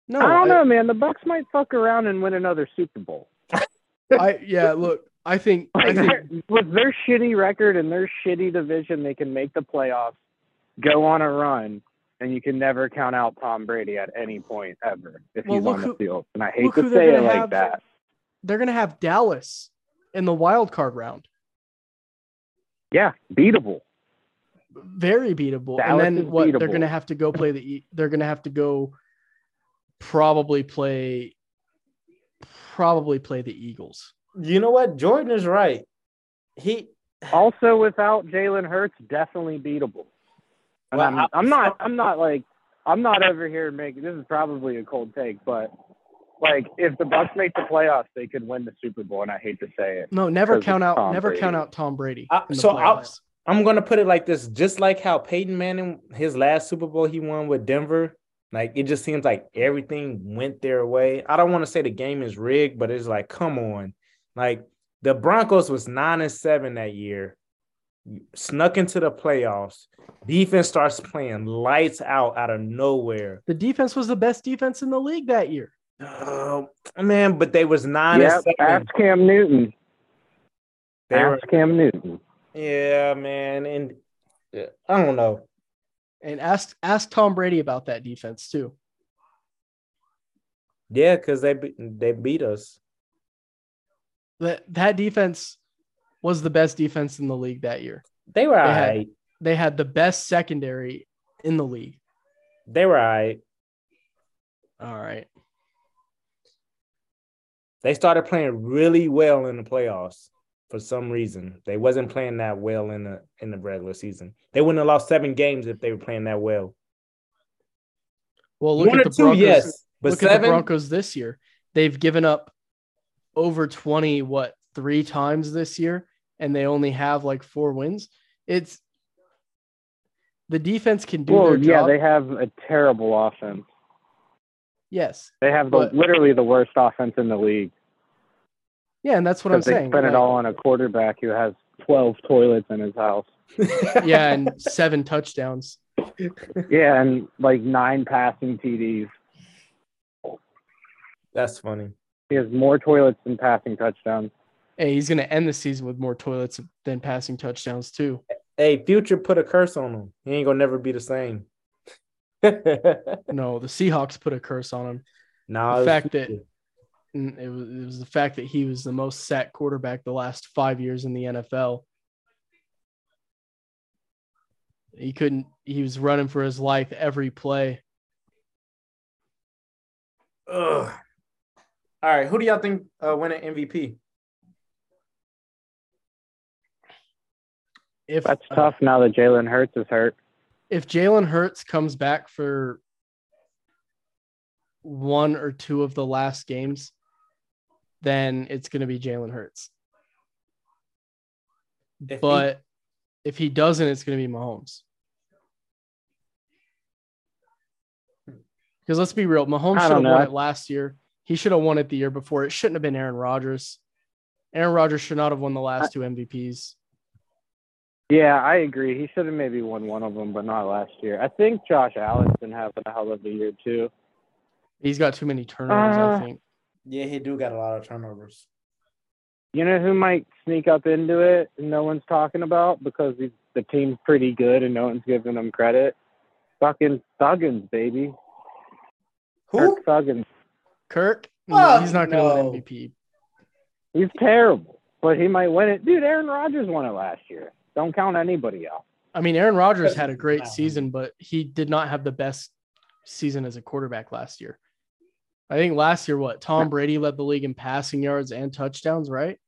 no, I don't know, man. The Bucks might fuck around and win another Super Bowl. I yeah, look, I think I think with their shitty record and their shitty division, they can make the playoffs go on a run, and you can never count out Tom Brady at any point ever if Well, he's on the who- field. And I hate to say it like have- that. They're gonna have Dallas in the wild card round. Yeah, beatable. Very beatable. Dallas and then what they're gonna have to go play the they're gonna have to go probably play probably play the Eagles. You know what? Jordan is right. He Also, without Jalen Hurts, definitely beatable. And Well, I'm, I- I'm not. I'm not like. I'm not over here making. This is probably a cold take, but like, if the Bucks make the playoffs, they could win the Super Bowl. And I hate to say it. No, never 'Cause count out Tom never count out Tom Brady. Uh, I- so I'll- I'm gonna put it like this: just like how Peyton Manning, his last Super Bowl he won with Denver, like it just seems like everything went their way. I don't want to say the game is rigged, but it's like, come on, like the Broncos was nine and seven that year, snuck into the playoffs. Defense starts playing lights out out of nowhere. the defense was the best defense in the league that year. Oh man, but they was nine Yeah, and seven. ask Cam Newton. They were, Ask Cam Newton. yeah, man, and yeah, I don't know. And ask ask Tom Brady about that defense too. Yeah, because they be- they beat us. That that defense was the best defense in the league that year. They were They all had- right. They had the best secondary in the league. They were all right. All right. They started playing really well in the playoffs for some reason. They wasn't playing that well in the in the regular season. They wouldn't have lost seven games if they were playing that well. Well, look One at the two, Broncos. yes, but look at the Broncos this year. They've given up over 20 what, 3 times this year and they only have like 4 wins. It's the defense can do Well, their yeah, job. they have a terrible offense. yes. They have the, But- literally the worst offense in the league. Yeah, and that's what I'm they saying. spent it all on a quarterback who has 12 toilets in his house. yeah, and 7 touchdowns. Yeah, and like nine passing TDs. That's funny. He has more toilets than passing touchdowns. Hey, he's going to end the season with more toilets than passing touchdowns too. Hey, Future put a curse on him. He ain't gonna never be the same. No, the Seahawks put a curse on him. no, The fact that- mm, it was, it was the fact that he was the most sacked quarterback the last five years in the NFL. He couldn't, he was running for his life every play. Ugh. All right, who do y'all think uh, win an MVP? If That's tough now that Jalen Hurts is hurt. if Jalen Hurts comes back for one or two of the last games, then it's going to be Jalen Hurts. If he- But if he doesn't, it's going to be Mahomes. Because let's be real, Mahomes I should have won it last year. He should have won it the year before. It shouldn't have been Aaron Rodgers. Aaron Rodgers should not have won the last two MVPs. Yeah, I agree. He should have maybe won one of them, but not last year. I think Josh Allen's been having a hell of a year too. He's got too many turnovers, I Uh, think. yeah, he do got a lot of turnovers. You know who might sneak up into it and no one's talking about because he's, the team's pretty good and no one's giving him credit? Fucking Thuggins, baby. Who? Kirk Thuggins. Kirk, no, he's not going to no. win MVP. He's terrible, but he might win it. Dude, Aaron Rodgers won it last year. Don't count anybody out. I mean, Aaron Rodgers had a great season, but he did not have the best season as a quarterback last year. I think last year, what Tom Brady led the league in passing yards and touchdowns, right?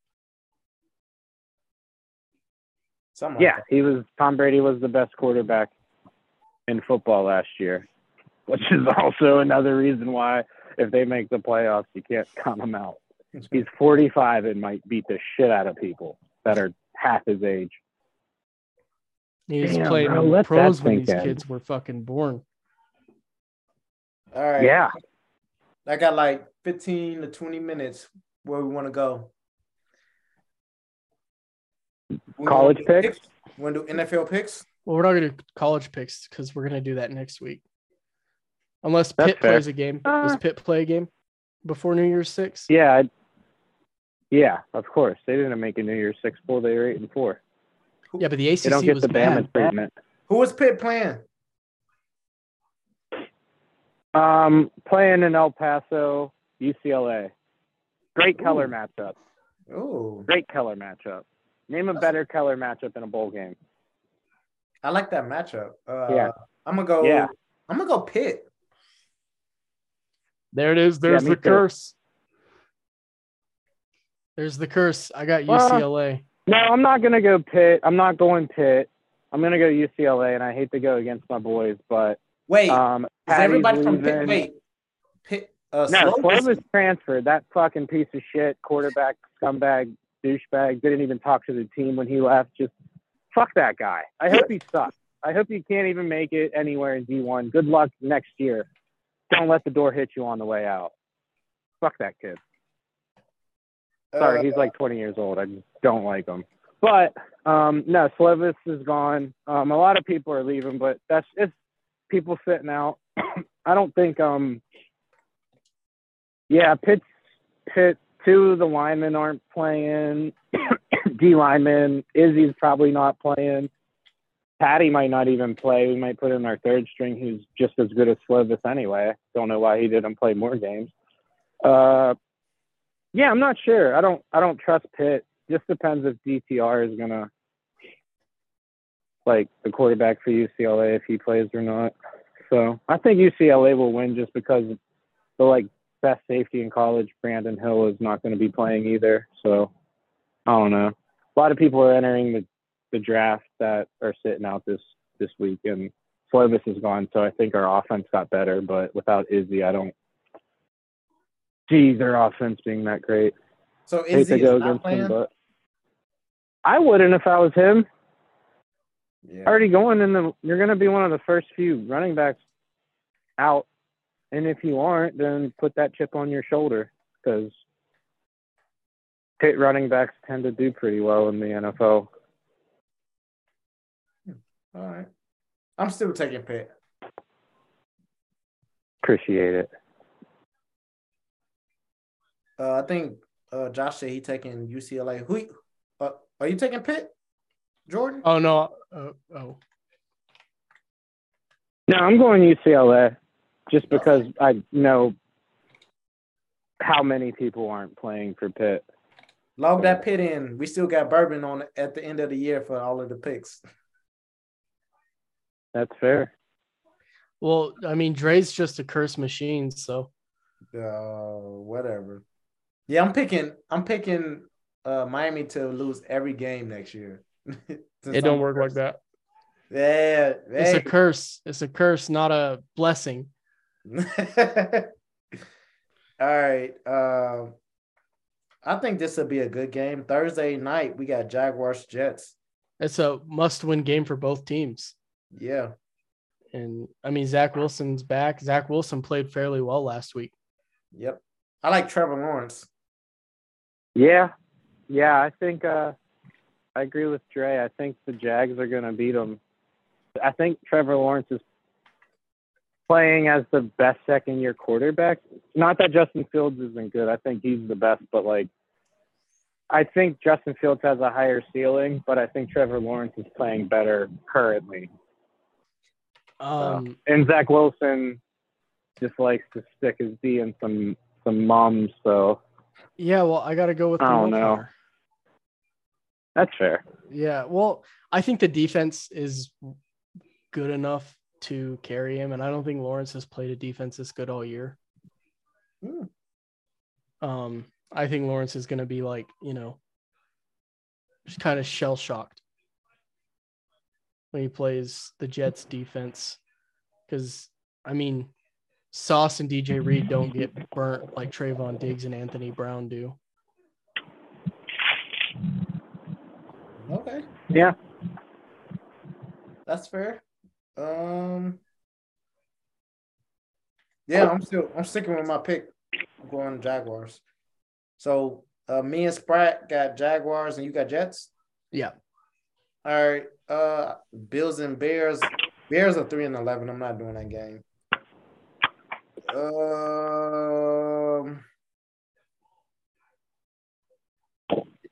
Something Yeah, that. he was. Tom Brady was the best quarterback in football last year, which is also another reason why if they make the playoffs, you can't count him out. He's 45 and might beat the shit out of people that are half his age. He's Damn, playing bro, in the let pros when these in. kids were fucking born. All right. Yeah, I got like 15 to 20 minutes where we want to go. We College wanna do picks? Want to do NFL picks? Well, we're not going to do college picks because we're going to do that next week. Unless That's Pitt fair. plays a game. Does Uh, Pitt play a game before New Year's Six? yeah, I- yeah. Of course, they didn't make a New Year's Six bowl. They were eight and four. Yeah, but the ACC They don't ACC get was the Bama bad. treatment. Who is Pitt playing? Um, playing in El Paso, UCLA. Great color Ooh. matchup. Oh, Great color matchup. Name a better color matchup in a bowl game. I like that matchup. Uh, Yeah. I'm gonna go. Yeah. I'm gonna go Pitt. There it is. There's me the too. curse. There's the curse. I got Well, UCLA. No, I'm not gonna go Pitt. I'm not going Pitt. I'm gonna go UCLA, and I hate to go against my boys, but Wait, um, is Patti's everybody from Pitt? Wait, Pitt. Uh, No, Slovis- Slovis transferred. That fucking piece of shit, quarterback, scumbag, douchebag, didn't even talk to the team when he left. Just fuck that guy. I hope he sucks. I hope he can't even make it anywhere in D1. Good luck next year. Don't let the door hit you on the way out. Fuck that kid. Sorry, uh, he's like 20 years old. I don't like him. But um, no, Slovis is gone. Um, a lot of people are leaving, but that's it's people sitting out. I don't think. Um, yeah, Pitt, Pitt. Two of the linemen aren't playing. D lineman Izzy's probably not playing. Patti might not even play. We might put in our third string, who's just as good as Slovis anyway. Don't know why he didn't play more games. Uh, yeah, I'm not sure. I don't I don't trust Pitt. Just depends if DTR is gonna like the quarterback for UCLA if he plays or not. So I think UCLA will win just because the like best safety in college, Brandon Hill, is not going to be playing either. So I don't know. A lot of people are entering the the draft that are sitting out this this week, and Slovis is gone. So I think our offense got better, but without Izzy, I don't see their offense being that great. so Izzy is not playing. him, but I wouldn't if I was him. yeah. Already going in the, you're going to be one of the first few running backs out, and if you aren't, then put that chip on your shoulder because running backs tend to do pretty well in the NFL. All right. I'm still taking Pitt. Appreciate it. Uh, I think uh, Josh said he taking UCLA. Who? Uh, are you taking Pitt, Jordan? Oh no. Uh, oh. No, I'm going UCLA just because I know how many people aren't playing for Pitt. Log that Pitt in. We still got bourbon on at the end of the year for all of the picks. That's fair. Well, I mean, Dre's just a curse machine, so Uh, whatever. Yeah, I'm picking. I'm picking uh Miami to lose every game next year. it don't work like that. Yeah, It's a curse. It's a curse, not a blessing. All right. Um, I think this will be a good game. Thursday night, we got Jaguars Jets. It's a must-win game for both teams. Yeah. And I mean, Zach Wilson's back. Zach Wilson played fairly well last week. Yep. I like Trevor Lawrence. Yeah, yeah. I think uh, I agree with Dre. I think the Jags are going to beat them. I think Trevor Lawrence is playing as the best second year quarterback. Not that Justin Fields isn't good. I think he's the best, but like I think Justin Fields has a higher ceiling, but I think Trevor Lawrence is playing better currently. Um, And Zach Wilson just likes to stick his D in some some moms, so yeah, well, I got to go with the I don't know. Power. that's fair. Yeah, well, I think the defense is good enough to carry him, and I don't think Lawrence has played a defense this good all year. Hmm. Um, I think Lawrence is going to be like, you know, just kind of shell shocked when he plays the Jets defense. Because, I mean, Sauce and DJ Reed don't get burnt like Trevon Diggs and Anthony Brown do. Okay. Yeah. That's fair. Um Yeah, I'm still I'm sticking with my pick. I'm going Jaguars. So uh me and Sprat got Jaguars and you got Jets. Yeah. All right. Uh Bills and Bears. Bears are three and eleven. I'm not doing that game. Um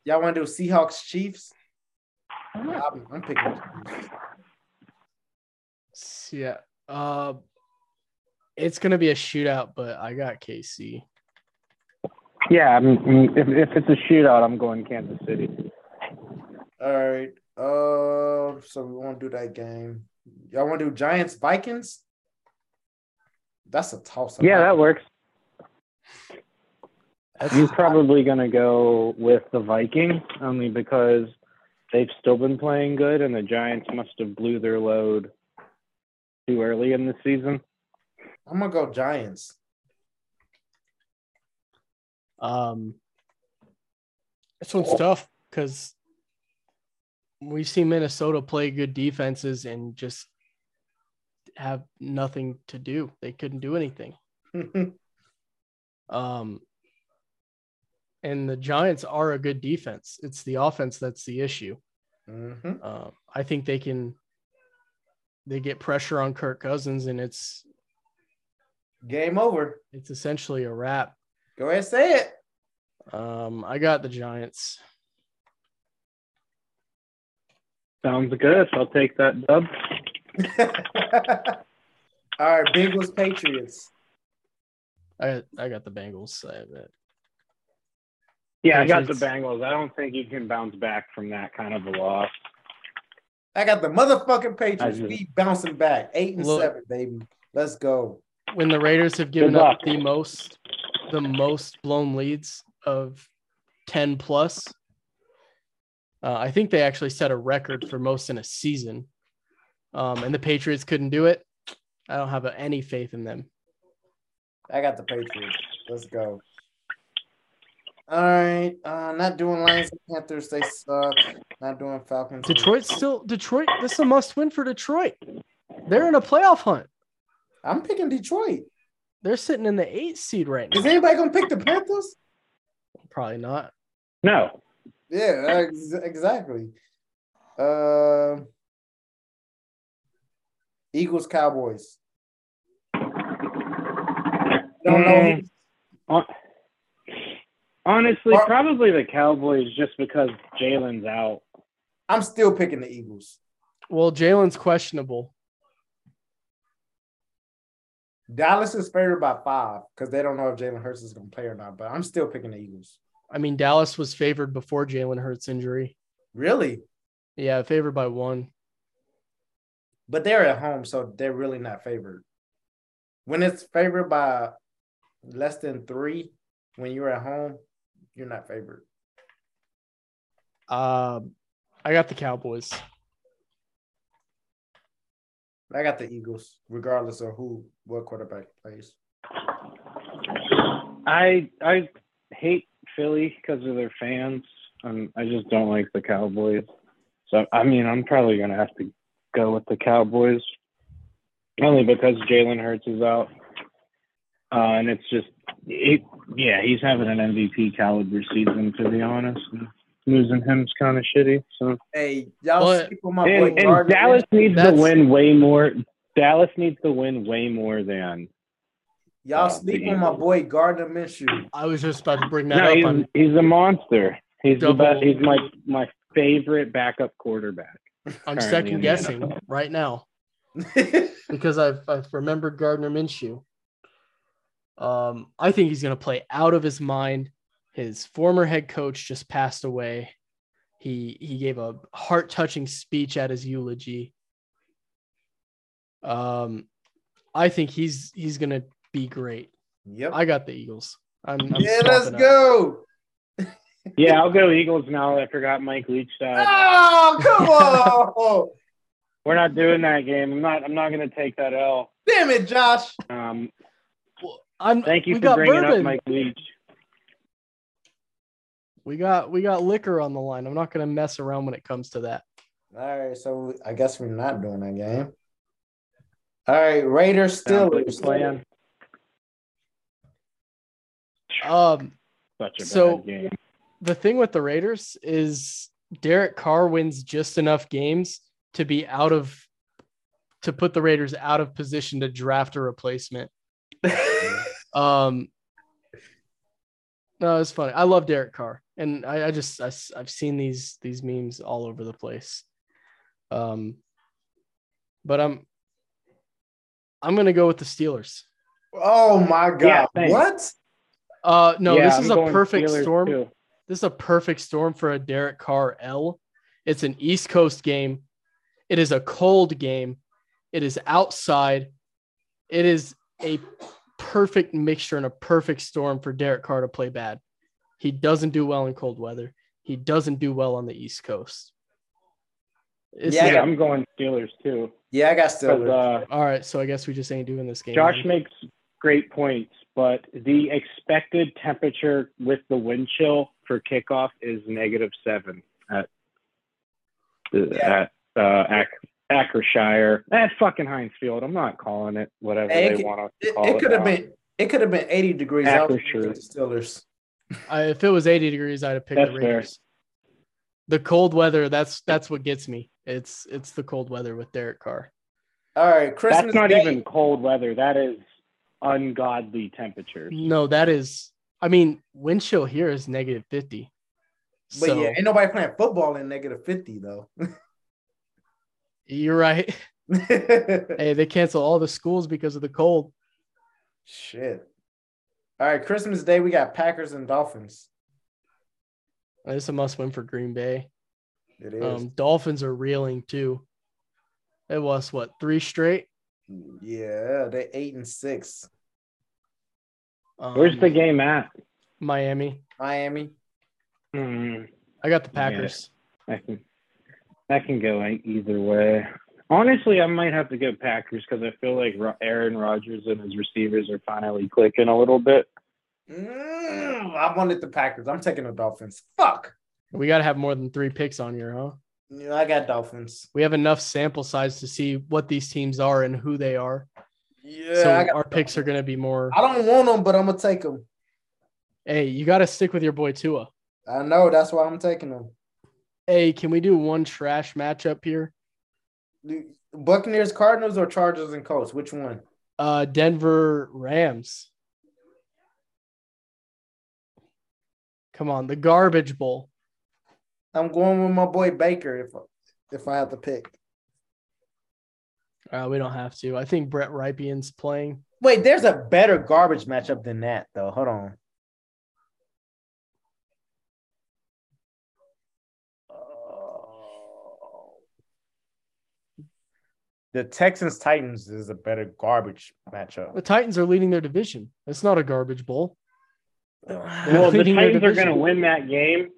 Y'all want to do Seahawks Chiefs? I'm, I'm picking. Yeah. Uh, it's gonna be a shootout, but I got KC. Yeah, I mean, if, if it's a shootout, I'm going Kansas City. All right. Uh, so we want to do that game. Y'all want to do Giants Vikings? That's a toss. Yeah, that works. I'm probably gonna go with the Vikings only because they've still been playing good, and the Giants must have blew their load too early in the season. I'm gonna go Giants. Um, this one's tough because we've seen Minnesota play good defenses and just have nothing to do. They couldn't do anything. um, and the Giants are a good defense. It's the offense that's the issue. Mhm. Uh, I think they can. They get pressure on Kirk Cousins, and it's Game over. it's essentially a wrap. Go ahead, say it. Um, I got the Giants. Sounds good. I'll take that dub. All right, Bengals Patriots. I I got the Bengals. I have it. Yeah, I got the Bengals. I don't think you can bounce back from that kind of a loss. I got the motherfucking Patriots. Just- We bouncing back. Eight and Look. seven, baby. Let's go. When the Raiders have given up the most, the most blown leads of ten plus, uh, I think they actually set a record for most in a season. Um, and the Patriots couldn't do it. I don't have any faith in them. I got the Patriots. Let's go. All right. Uh, not doing Lions and Panthers. They suck. Not doing Falcons. and- Detroit still Detroit. This is a must win for Detroit. They're in a playoff hunt. I'm picking Detroit. They're sitting in the eight seed right now. Is anybody gonna pick the Panthers? Probably not. No. Yeah, ex- exactly. Uh, Eagles Cowboys. Don't know. Mm. Hon- Honestly, Or- probably the Cowboys just because Jalen's out. I'm still picking the Eagles. Well, Jalen's questionable. Dallas is favored by five because they don't know if Jalen Hurts is gonna play or not. But I'm still picking the Eagles. I mean, Dallas was favored before Jalen Hurts injury. Really? Yeah, favored by one. But they're at home, so they're really not favored. When it's favored by less than three, when you're at home, you're not favored. Um, I got the Cowboys. I got the Eagles, regardless of who what quarterback plays. I I hate Philly because of their fans. and I just don't like the Cowboys. So I mean, I'm probably gonna have to go with the Cowboys, only because Jalen Hurts is out, uh, and it's just, it, yeah, he's having an MVP caliber season to be honest. And losing him's kind of shitty. So Hey, y'all But- sleep on my boy and, and Dallas needs That's- to win way more. Dallas needs to win way more than Y'all uh, sleep the on my boy Gardner Minshew. I was just about to bring that no, up. he's, I'm he's a monster. He's the best. He's my my favorite backup quarterback. I'm second guessing right now because I've I've remembered Gardner Minshew. Um, I think he's gonna play out of his mind. His former head coach just passed away. He he gave a heart touching speech at his eulogy. Um, I think he's he's gonna be great. yep. I got the Eagles. I'm, I'm yeah, let's up. go. Yeah, I'll go Eagles now. I forgot Mike Leach died. Oh, come on. We're not doing that game. I'm not. I'm not going to take that L. Damn it, Josh. Um, I'm. thank you for bringing bourbon. up Mike Leach. We got we got liquor on the line. I'm not gonna mess around when it comes to that. All right, so I guess we're not doing that game. All right, Raiders Sounds like Steelers. plan. Um, Such a So- bad game. the thing with the Raiders is Derek Carr wins just enough games to be out of to put the Raiders out of position to draft a replacement. Um, no, it's funny. I love Derek Carr, and I, I just I, have seen these these memes all over the place. Um, but I'm I'm gonna go with the Steelers. Oh my god! Yeah, what? Uh, no, Yeah, this I'm is a perfect Steelers, storm. too. This is a perfect storm for a Derek Carr L. It's an East Coast game. It is a cold game. It is outside. It is a perfect mixture and a perfect storm for Derek Carr to play bad. He doesn't do well in cold weather. He doesn't do well on the East Coast. This Yeah, is Yeah, a- I'm going Steelers too. Yeah, I got Steelers. uh, all right, so I guess we just ain't doing this game. Josh then. makes great points, but the expected temperature with the wind chill for kickoff is negative seven at Yeah. at uh, Ac- Acrisure. At fucking Heinz Field. I'm not calling it whatever Hey, it they could- want to it, call it it. could have been. It could have been 80 degrees Yeah, out for the Steelers. I, if it was 80 degrees, I'd have picked That's the fair. The cold weather, that's that's what gets me. It's it's the cold weather with Derek Carr. All right, Christmas That's not Day. even cold weather. That is ungodly temperatures. No, that is I mean, wind chill here is negative 50. But so yeah, ain't nobody playing football in negative 50 though. you're right. Hey, they cancel all the schools because of the cold. Shit. All right, Christmas Day we got Packers and Dolphins. It's a must win for Green Bay. It is. Um, Dolphins are reeling too. It was what three straight. Yeah, they're eight and six. Um, Where's the game at? Miami? Miami. Hmm. I got the Yeah. Packers. That can that can go either way. Honestly, I might have to go Packers because I feel like Aaron Rodgers and his receivers are finally clicking a little bit. Mm, I wanted the Packers. I'm taking the Dolphins. Fuck. We got to have more than three picks on here, huh? Yeah, I got Dolphins. We have enough sample size to see what these teams are and who they are. Yeah, so our picks are going to be more. I don't want them, but I'm gonna take them. Hey, you got to stick with your boy Tua. I know that's why I'm taking them. Hey, can we do one trash matchup here? Buccaneers, Cardinals, or Chargers and Colts? Which one? Uh, Denver Rams. Come on, the garbage bowl. I'm going with my boy Baker if if I have to pick. Uh, we don't have to. I think Brett Rypien's playing. Wait, there's a better garbage matchup than that, though. Hold on. Oh. The Texans Titans is a better garbage matchup. The Titans are leading their division. It's not a garbage bowl. Well, the Titans are going to win that game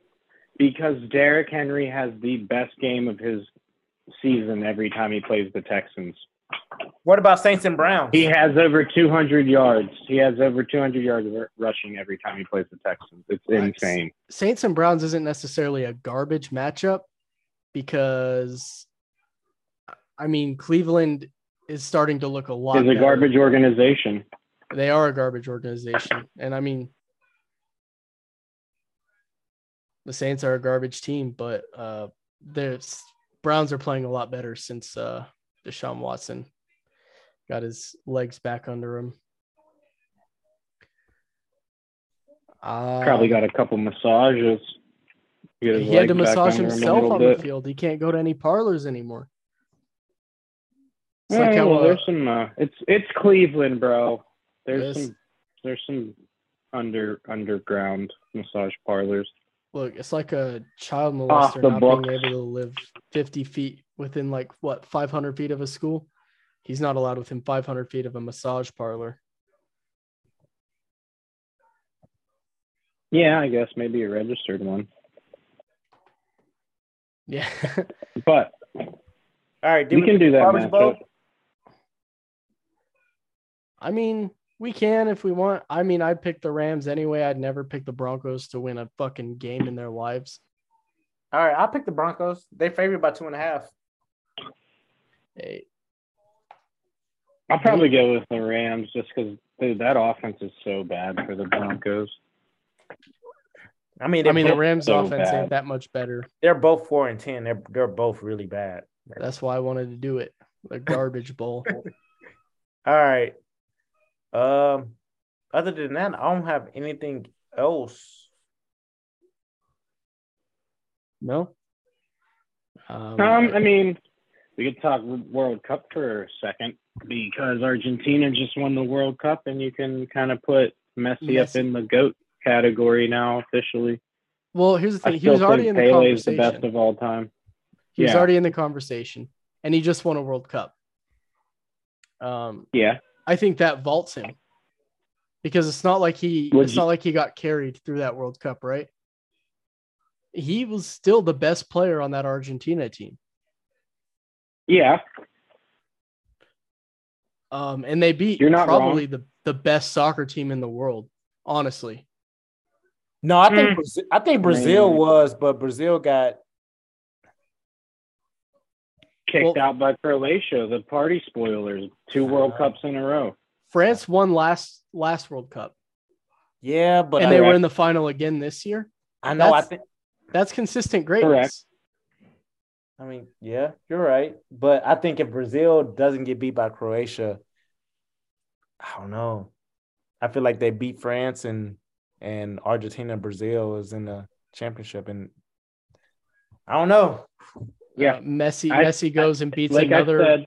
because Derrick Henry has the best game of his season every time he plays the Texans. What about Saints and Browns? He has over 200 yards. He has over 200 yards r- rushing every time he plays the Texans. It's Nice. insane. Saints and Browns isn't necessarily a garbage matchup because, I mean, Cleveland is starting to look a lot. It's a garbage organization. They are a garbage organization, and I mean, the Saints are a garbage team, but uh, the Browns are playing a lot better since uh, Deshaun Watson got his legs back under him. Uh, Probably got a couple massages. He had to massage himself on bit. the field. He can't go to any parlors anymore. It's Yeah, like how, well, uh, there's some. Uh, it's it's Cleveland, bro. There's some. There's some under underground massage parlors. Look, it's like a child molester not books. being able to live 50 feet within like what 500 feet of a school. He's not allowed within 500 feet of a massage parlor. Yeah, I guess maybe a registered one. Yeah. But All right, did we can do that Garbage Bowl? matchup. I mean, we can if we want. I mean, I'd pick the Rams anyway. I'd never pick the Broncos to win a fucking game in their lives. All right, I'll pick the Broncos. They favored by two and a half. Hey, I'll probably go with the Rams just because that offense is so bad for the Broncos. I mean, I mean, the Rams so offense bad. ain't that much better. they're both four and ten. They're they're both really bad. That's why I wanted to do it. The garbage bowl. All right. Um, other than that, I don't have anything else. No. Um, Um, I mean, we could talk World Cup for a second because Argentina just won the World Cup, and you can kind of put Messi, up in the goat category now officially. Well, here's the I thing. He was already in the Pele is the best of all time. He was already in the conversation, and he just won a World Cup. Um, Yeah, I think that vaults him because it's not like he Would it's you- not like he got carried through that World Cup, right? He was still the best player on that Argentina team. yeah, Um, and they beat You're not probably the, the best soccer team in the world, honestly. No, I think Mm. Brazil, I think Brazil Maybe. was, but Brazil got kicked Well- out by Croatia, the party spoilers, two World Uh, Cups in a row. France won last last World Cup, yeah, but and I, they were in the final again this year. I know I that's- think That's consistent greatness. I mean, yeah, you're right. But I think if Brazil doesn't get beat by Croatia, I don't know. I feel like they beat France and and Argentina Brazil is in the championship. And I don't know. Yeah. Uh, Messi I- Messi goes and beats Like another said,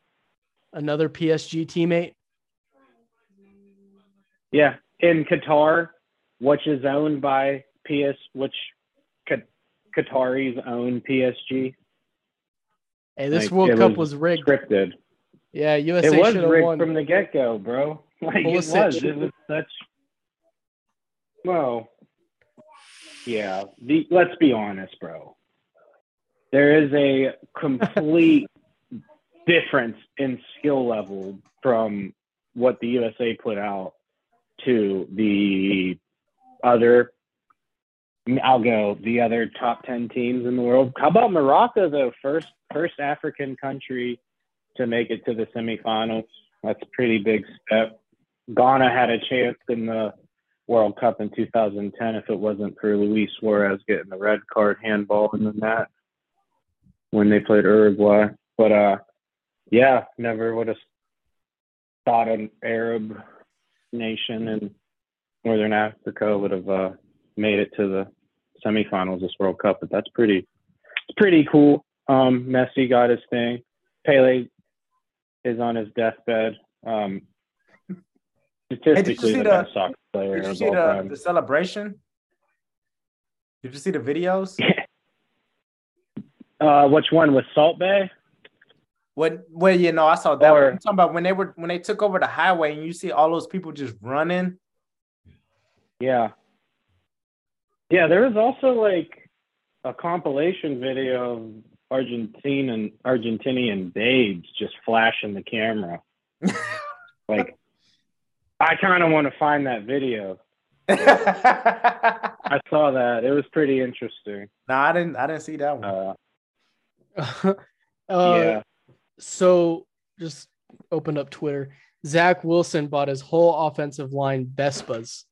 another PSG teammate. yeah, in Qatar, which is owned by PS, which Qa- Qataris own PSG. Hey, this Like, World Cup was was rigged. Scripted. Yeah, USA It was rigged won. from the get go, bro. Like it Pulisic. was. It was such. Well, yeah. The let's be honest, bro. There is a complete difference in skill level from what the USA put out to the other. I'll go the other top ten teams in the world. How about Morocco though? First, first African country to make it to the semifinals. That's a pretty big step. Ghana had a chance in the World Cup in 2010 if it wasn't for Luis Suarez getting the red card handball in the net when they played Uruguay. But uh, yeah, never would have thought an Arab nation in Northern Africa would have uh, made it to the semifinals of this World Cup. But that's pretty, it's pretty cool. Um, Messi got his thing. Pele is on his deathbed. Um, statistically, see the the- best soccer player Did you of see all the, time. the celebration? Did you see the videos? Uh, which one was Salt Bae? What? Well, you know, I saw that. Or- one. I'm talking about when they were when they took over the highway and you see all those people just running. Yeah. Yeah, there was also like a compilation video of Argentine and Argentinian babes just flashing the camera. Like, I kind of want to find that video. I saw that. It was pretty interesting. No, I didn't. I didn't see that one. Uh, uh, yeah. So just opened up Twitter. Zach Wilson bought his whole offensive line Vespas.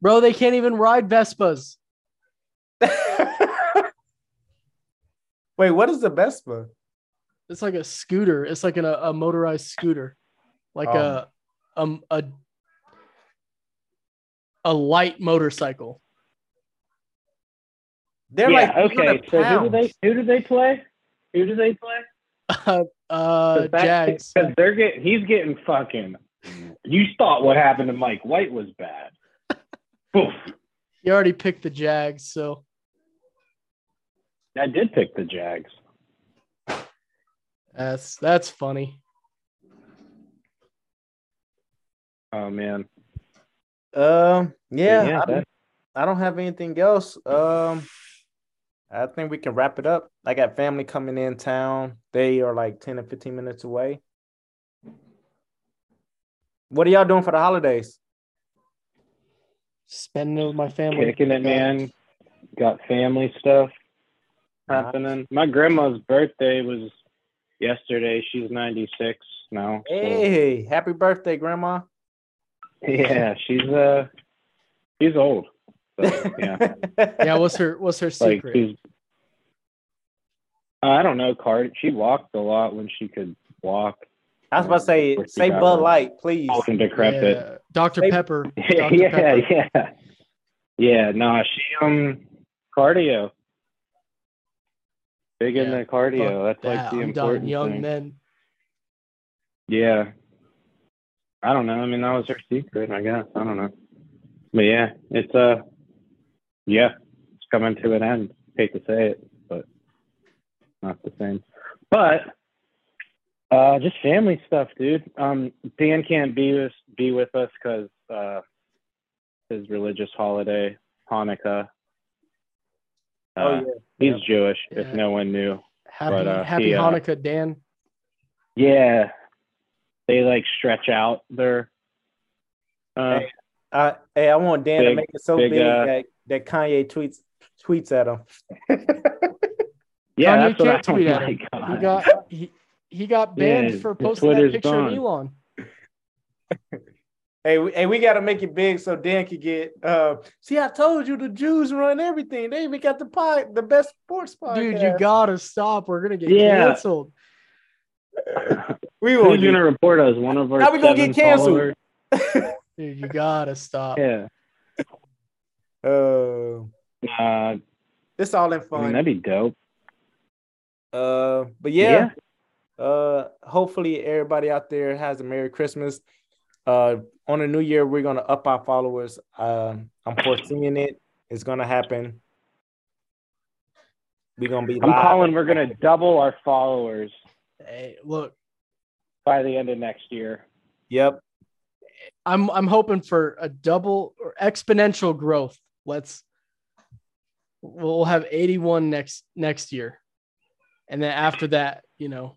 Bro, they can't even ride Vespas. Wait, what is the Vespa? It's like a scooter. It's like an, a, a motorized scooter, like Oh. a um a a light motorcycle. They're yeah. like okay. 300 So who do they who do they play? Who do they play? uh, uh Jags. Because they're getting he's getting fucking. You thought what happened to Mike White was bad. Oof. You already picked the Jags, so I did pick the Jags. that's that's funny. Oh man. Um, yeah, Yeah, I, don't, I don't have anything else. Um, I think we can wrap it up. I got family coming in town. They are like 10 or 15 minutes away. What are y'all doing for the holidays? Spending it with my family. Kicking it, man. Got family stuff happening. My grandma's birthday was yesterday. She's 96 now. so- Hey, happy birthday, Grandma. Yeah, she's uh she's old. So, yeah. Yeah, what's her what's her like secret? she's I don't know, Card. She walked a lot when she could walk. I was about to say, say the? Bud Light, please. Old and decrepit. Yeah, Dr. Hey- Pepper. Dr. yeah, Pepper. yeah. Yeah, no, she um cardio. Big in the cardio. Fuck That's like the I'm important done. Young thing. men. Yeah. I don't know. I mean, that was her secret, I guess. I don't know. But yeah, it's uh, yeah, it's coming to an end. Hate to say it, but not the same. But uh, just family stuff, dude. Um, Dan can't be with be with us because uh, his religious holiday, Hanukkah. Uh, oh yeah. He's Jewish, if no one knew. Happy But, uh, Happy he, uh, Hanukkah, Dan. Yeah, they like stretch out their. Uh, Hey, I, hey, I want Dan to make it so big, big, uh, that, that Kanye tweets tweets at him. yeah, Kanye that's what I can't tweet don't at him. like. He got he, he got banned Yeah, for his posting that picture gone. of Elon. hey, we, hey, we got to make it big so Dan can get. Uh, see, I told you the Jews run everything. They even got the pod, the best sports podcast. Dude, you gotta stop. We're gonna get Yeah. canceled. we won't gonna report us? One of our How we gonna get canceled? Dude, you gotta stop. Yeah, Uh, uh, this all in I mean fun. that'd be dope. Uh, but yeah, uh, hopefully everybody out there has a Merry Christmas. Uh, on the new year, we're gonna up our followers. Uh, I'm foreseeing it. It's gonna happen. We're gonna be I'm live. calling. We're gonna double our followers Hey, look, by the end of next year. Yep. I'm I'm hoping for a double or exponential growth. Let's we'll have 81 next next year. And then after that, you know,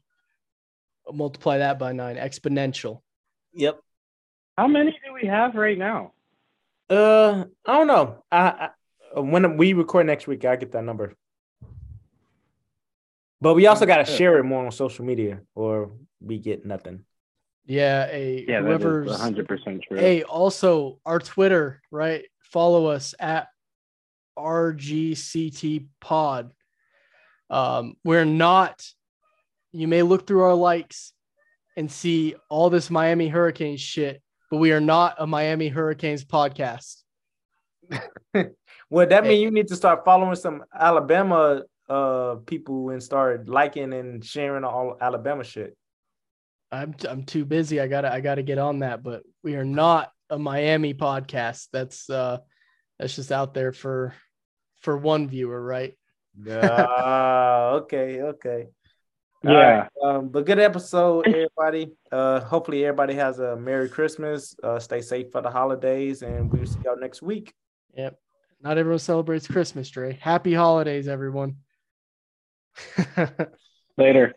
multiply that by nine, exponential. Yep. How many do we have right now? Uh, I don't know. I, I when we record next week, I get that number. But we also got to share it more on social media, or we get nothing. Yeah, a Yeah, whoever's 100 percent true. Hey, also our Twitter, right? Follow us at RGCT Pod. Um, we're not, you may look through our likes and see all this Miami Hurricanes shit, but we are not a Miami Hurricanes podcast. Well, that means you need to start following some Alabama uh people and start liking and sharing all Alabama shit. I'm I'm too busy. I gotta I gotta get on that, but we are not a Miami podcast. That's uh that's just out there for for one viewer, right? Ah, okay, okay. Yeah. right, Um, but good episode, everybody. Uh, hopefully everybody has a Merry Christmas. Uh, stay safe for the holidays, and we'll see y'all next week. Yep. Not everyone celebrates Christmas, Dre. Happy holidays, everyone. Later.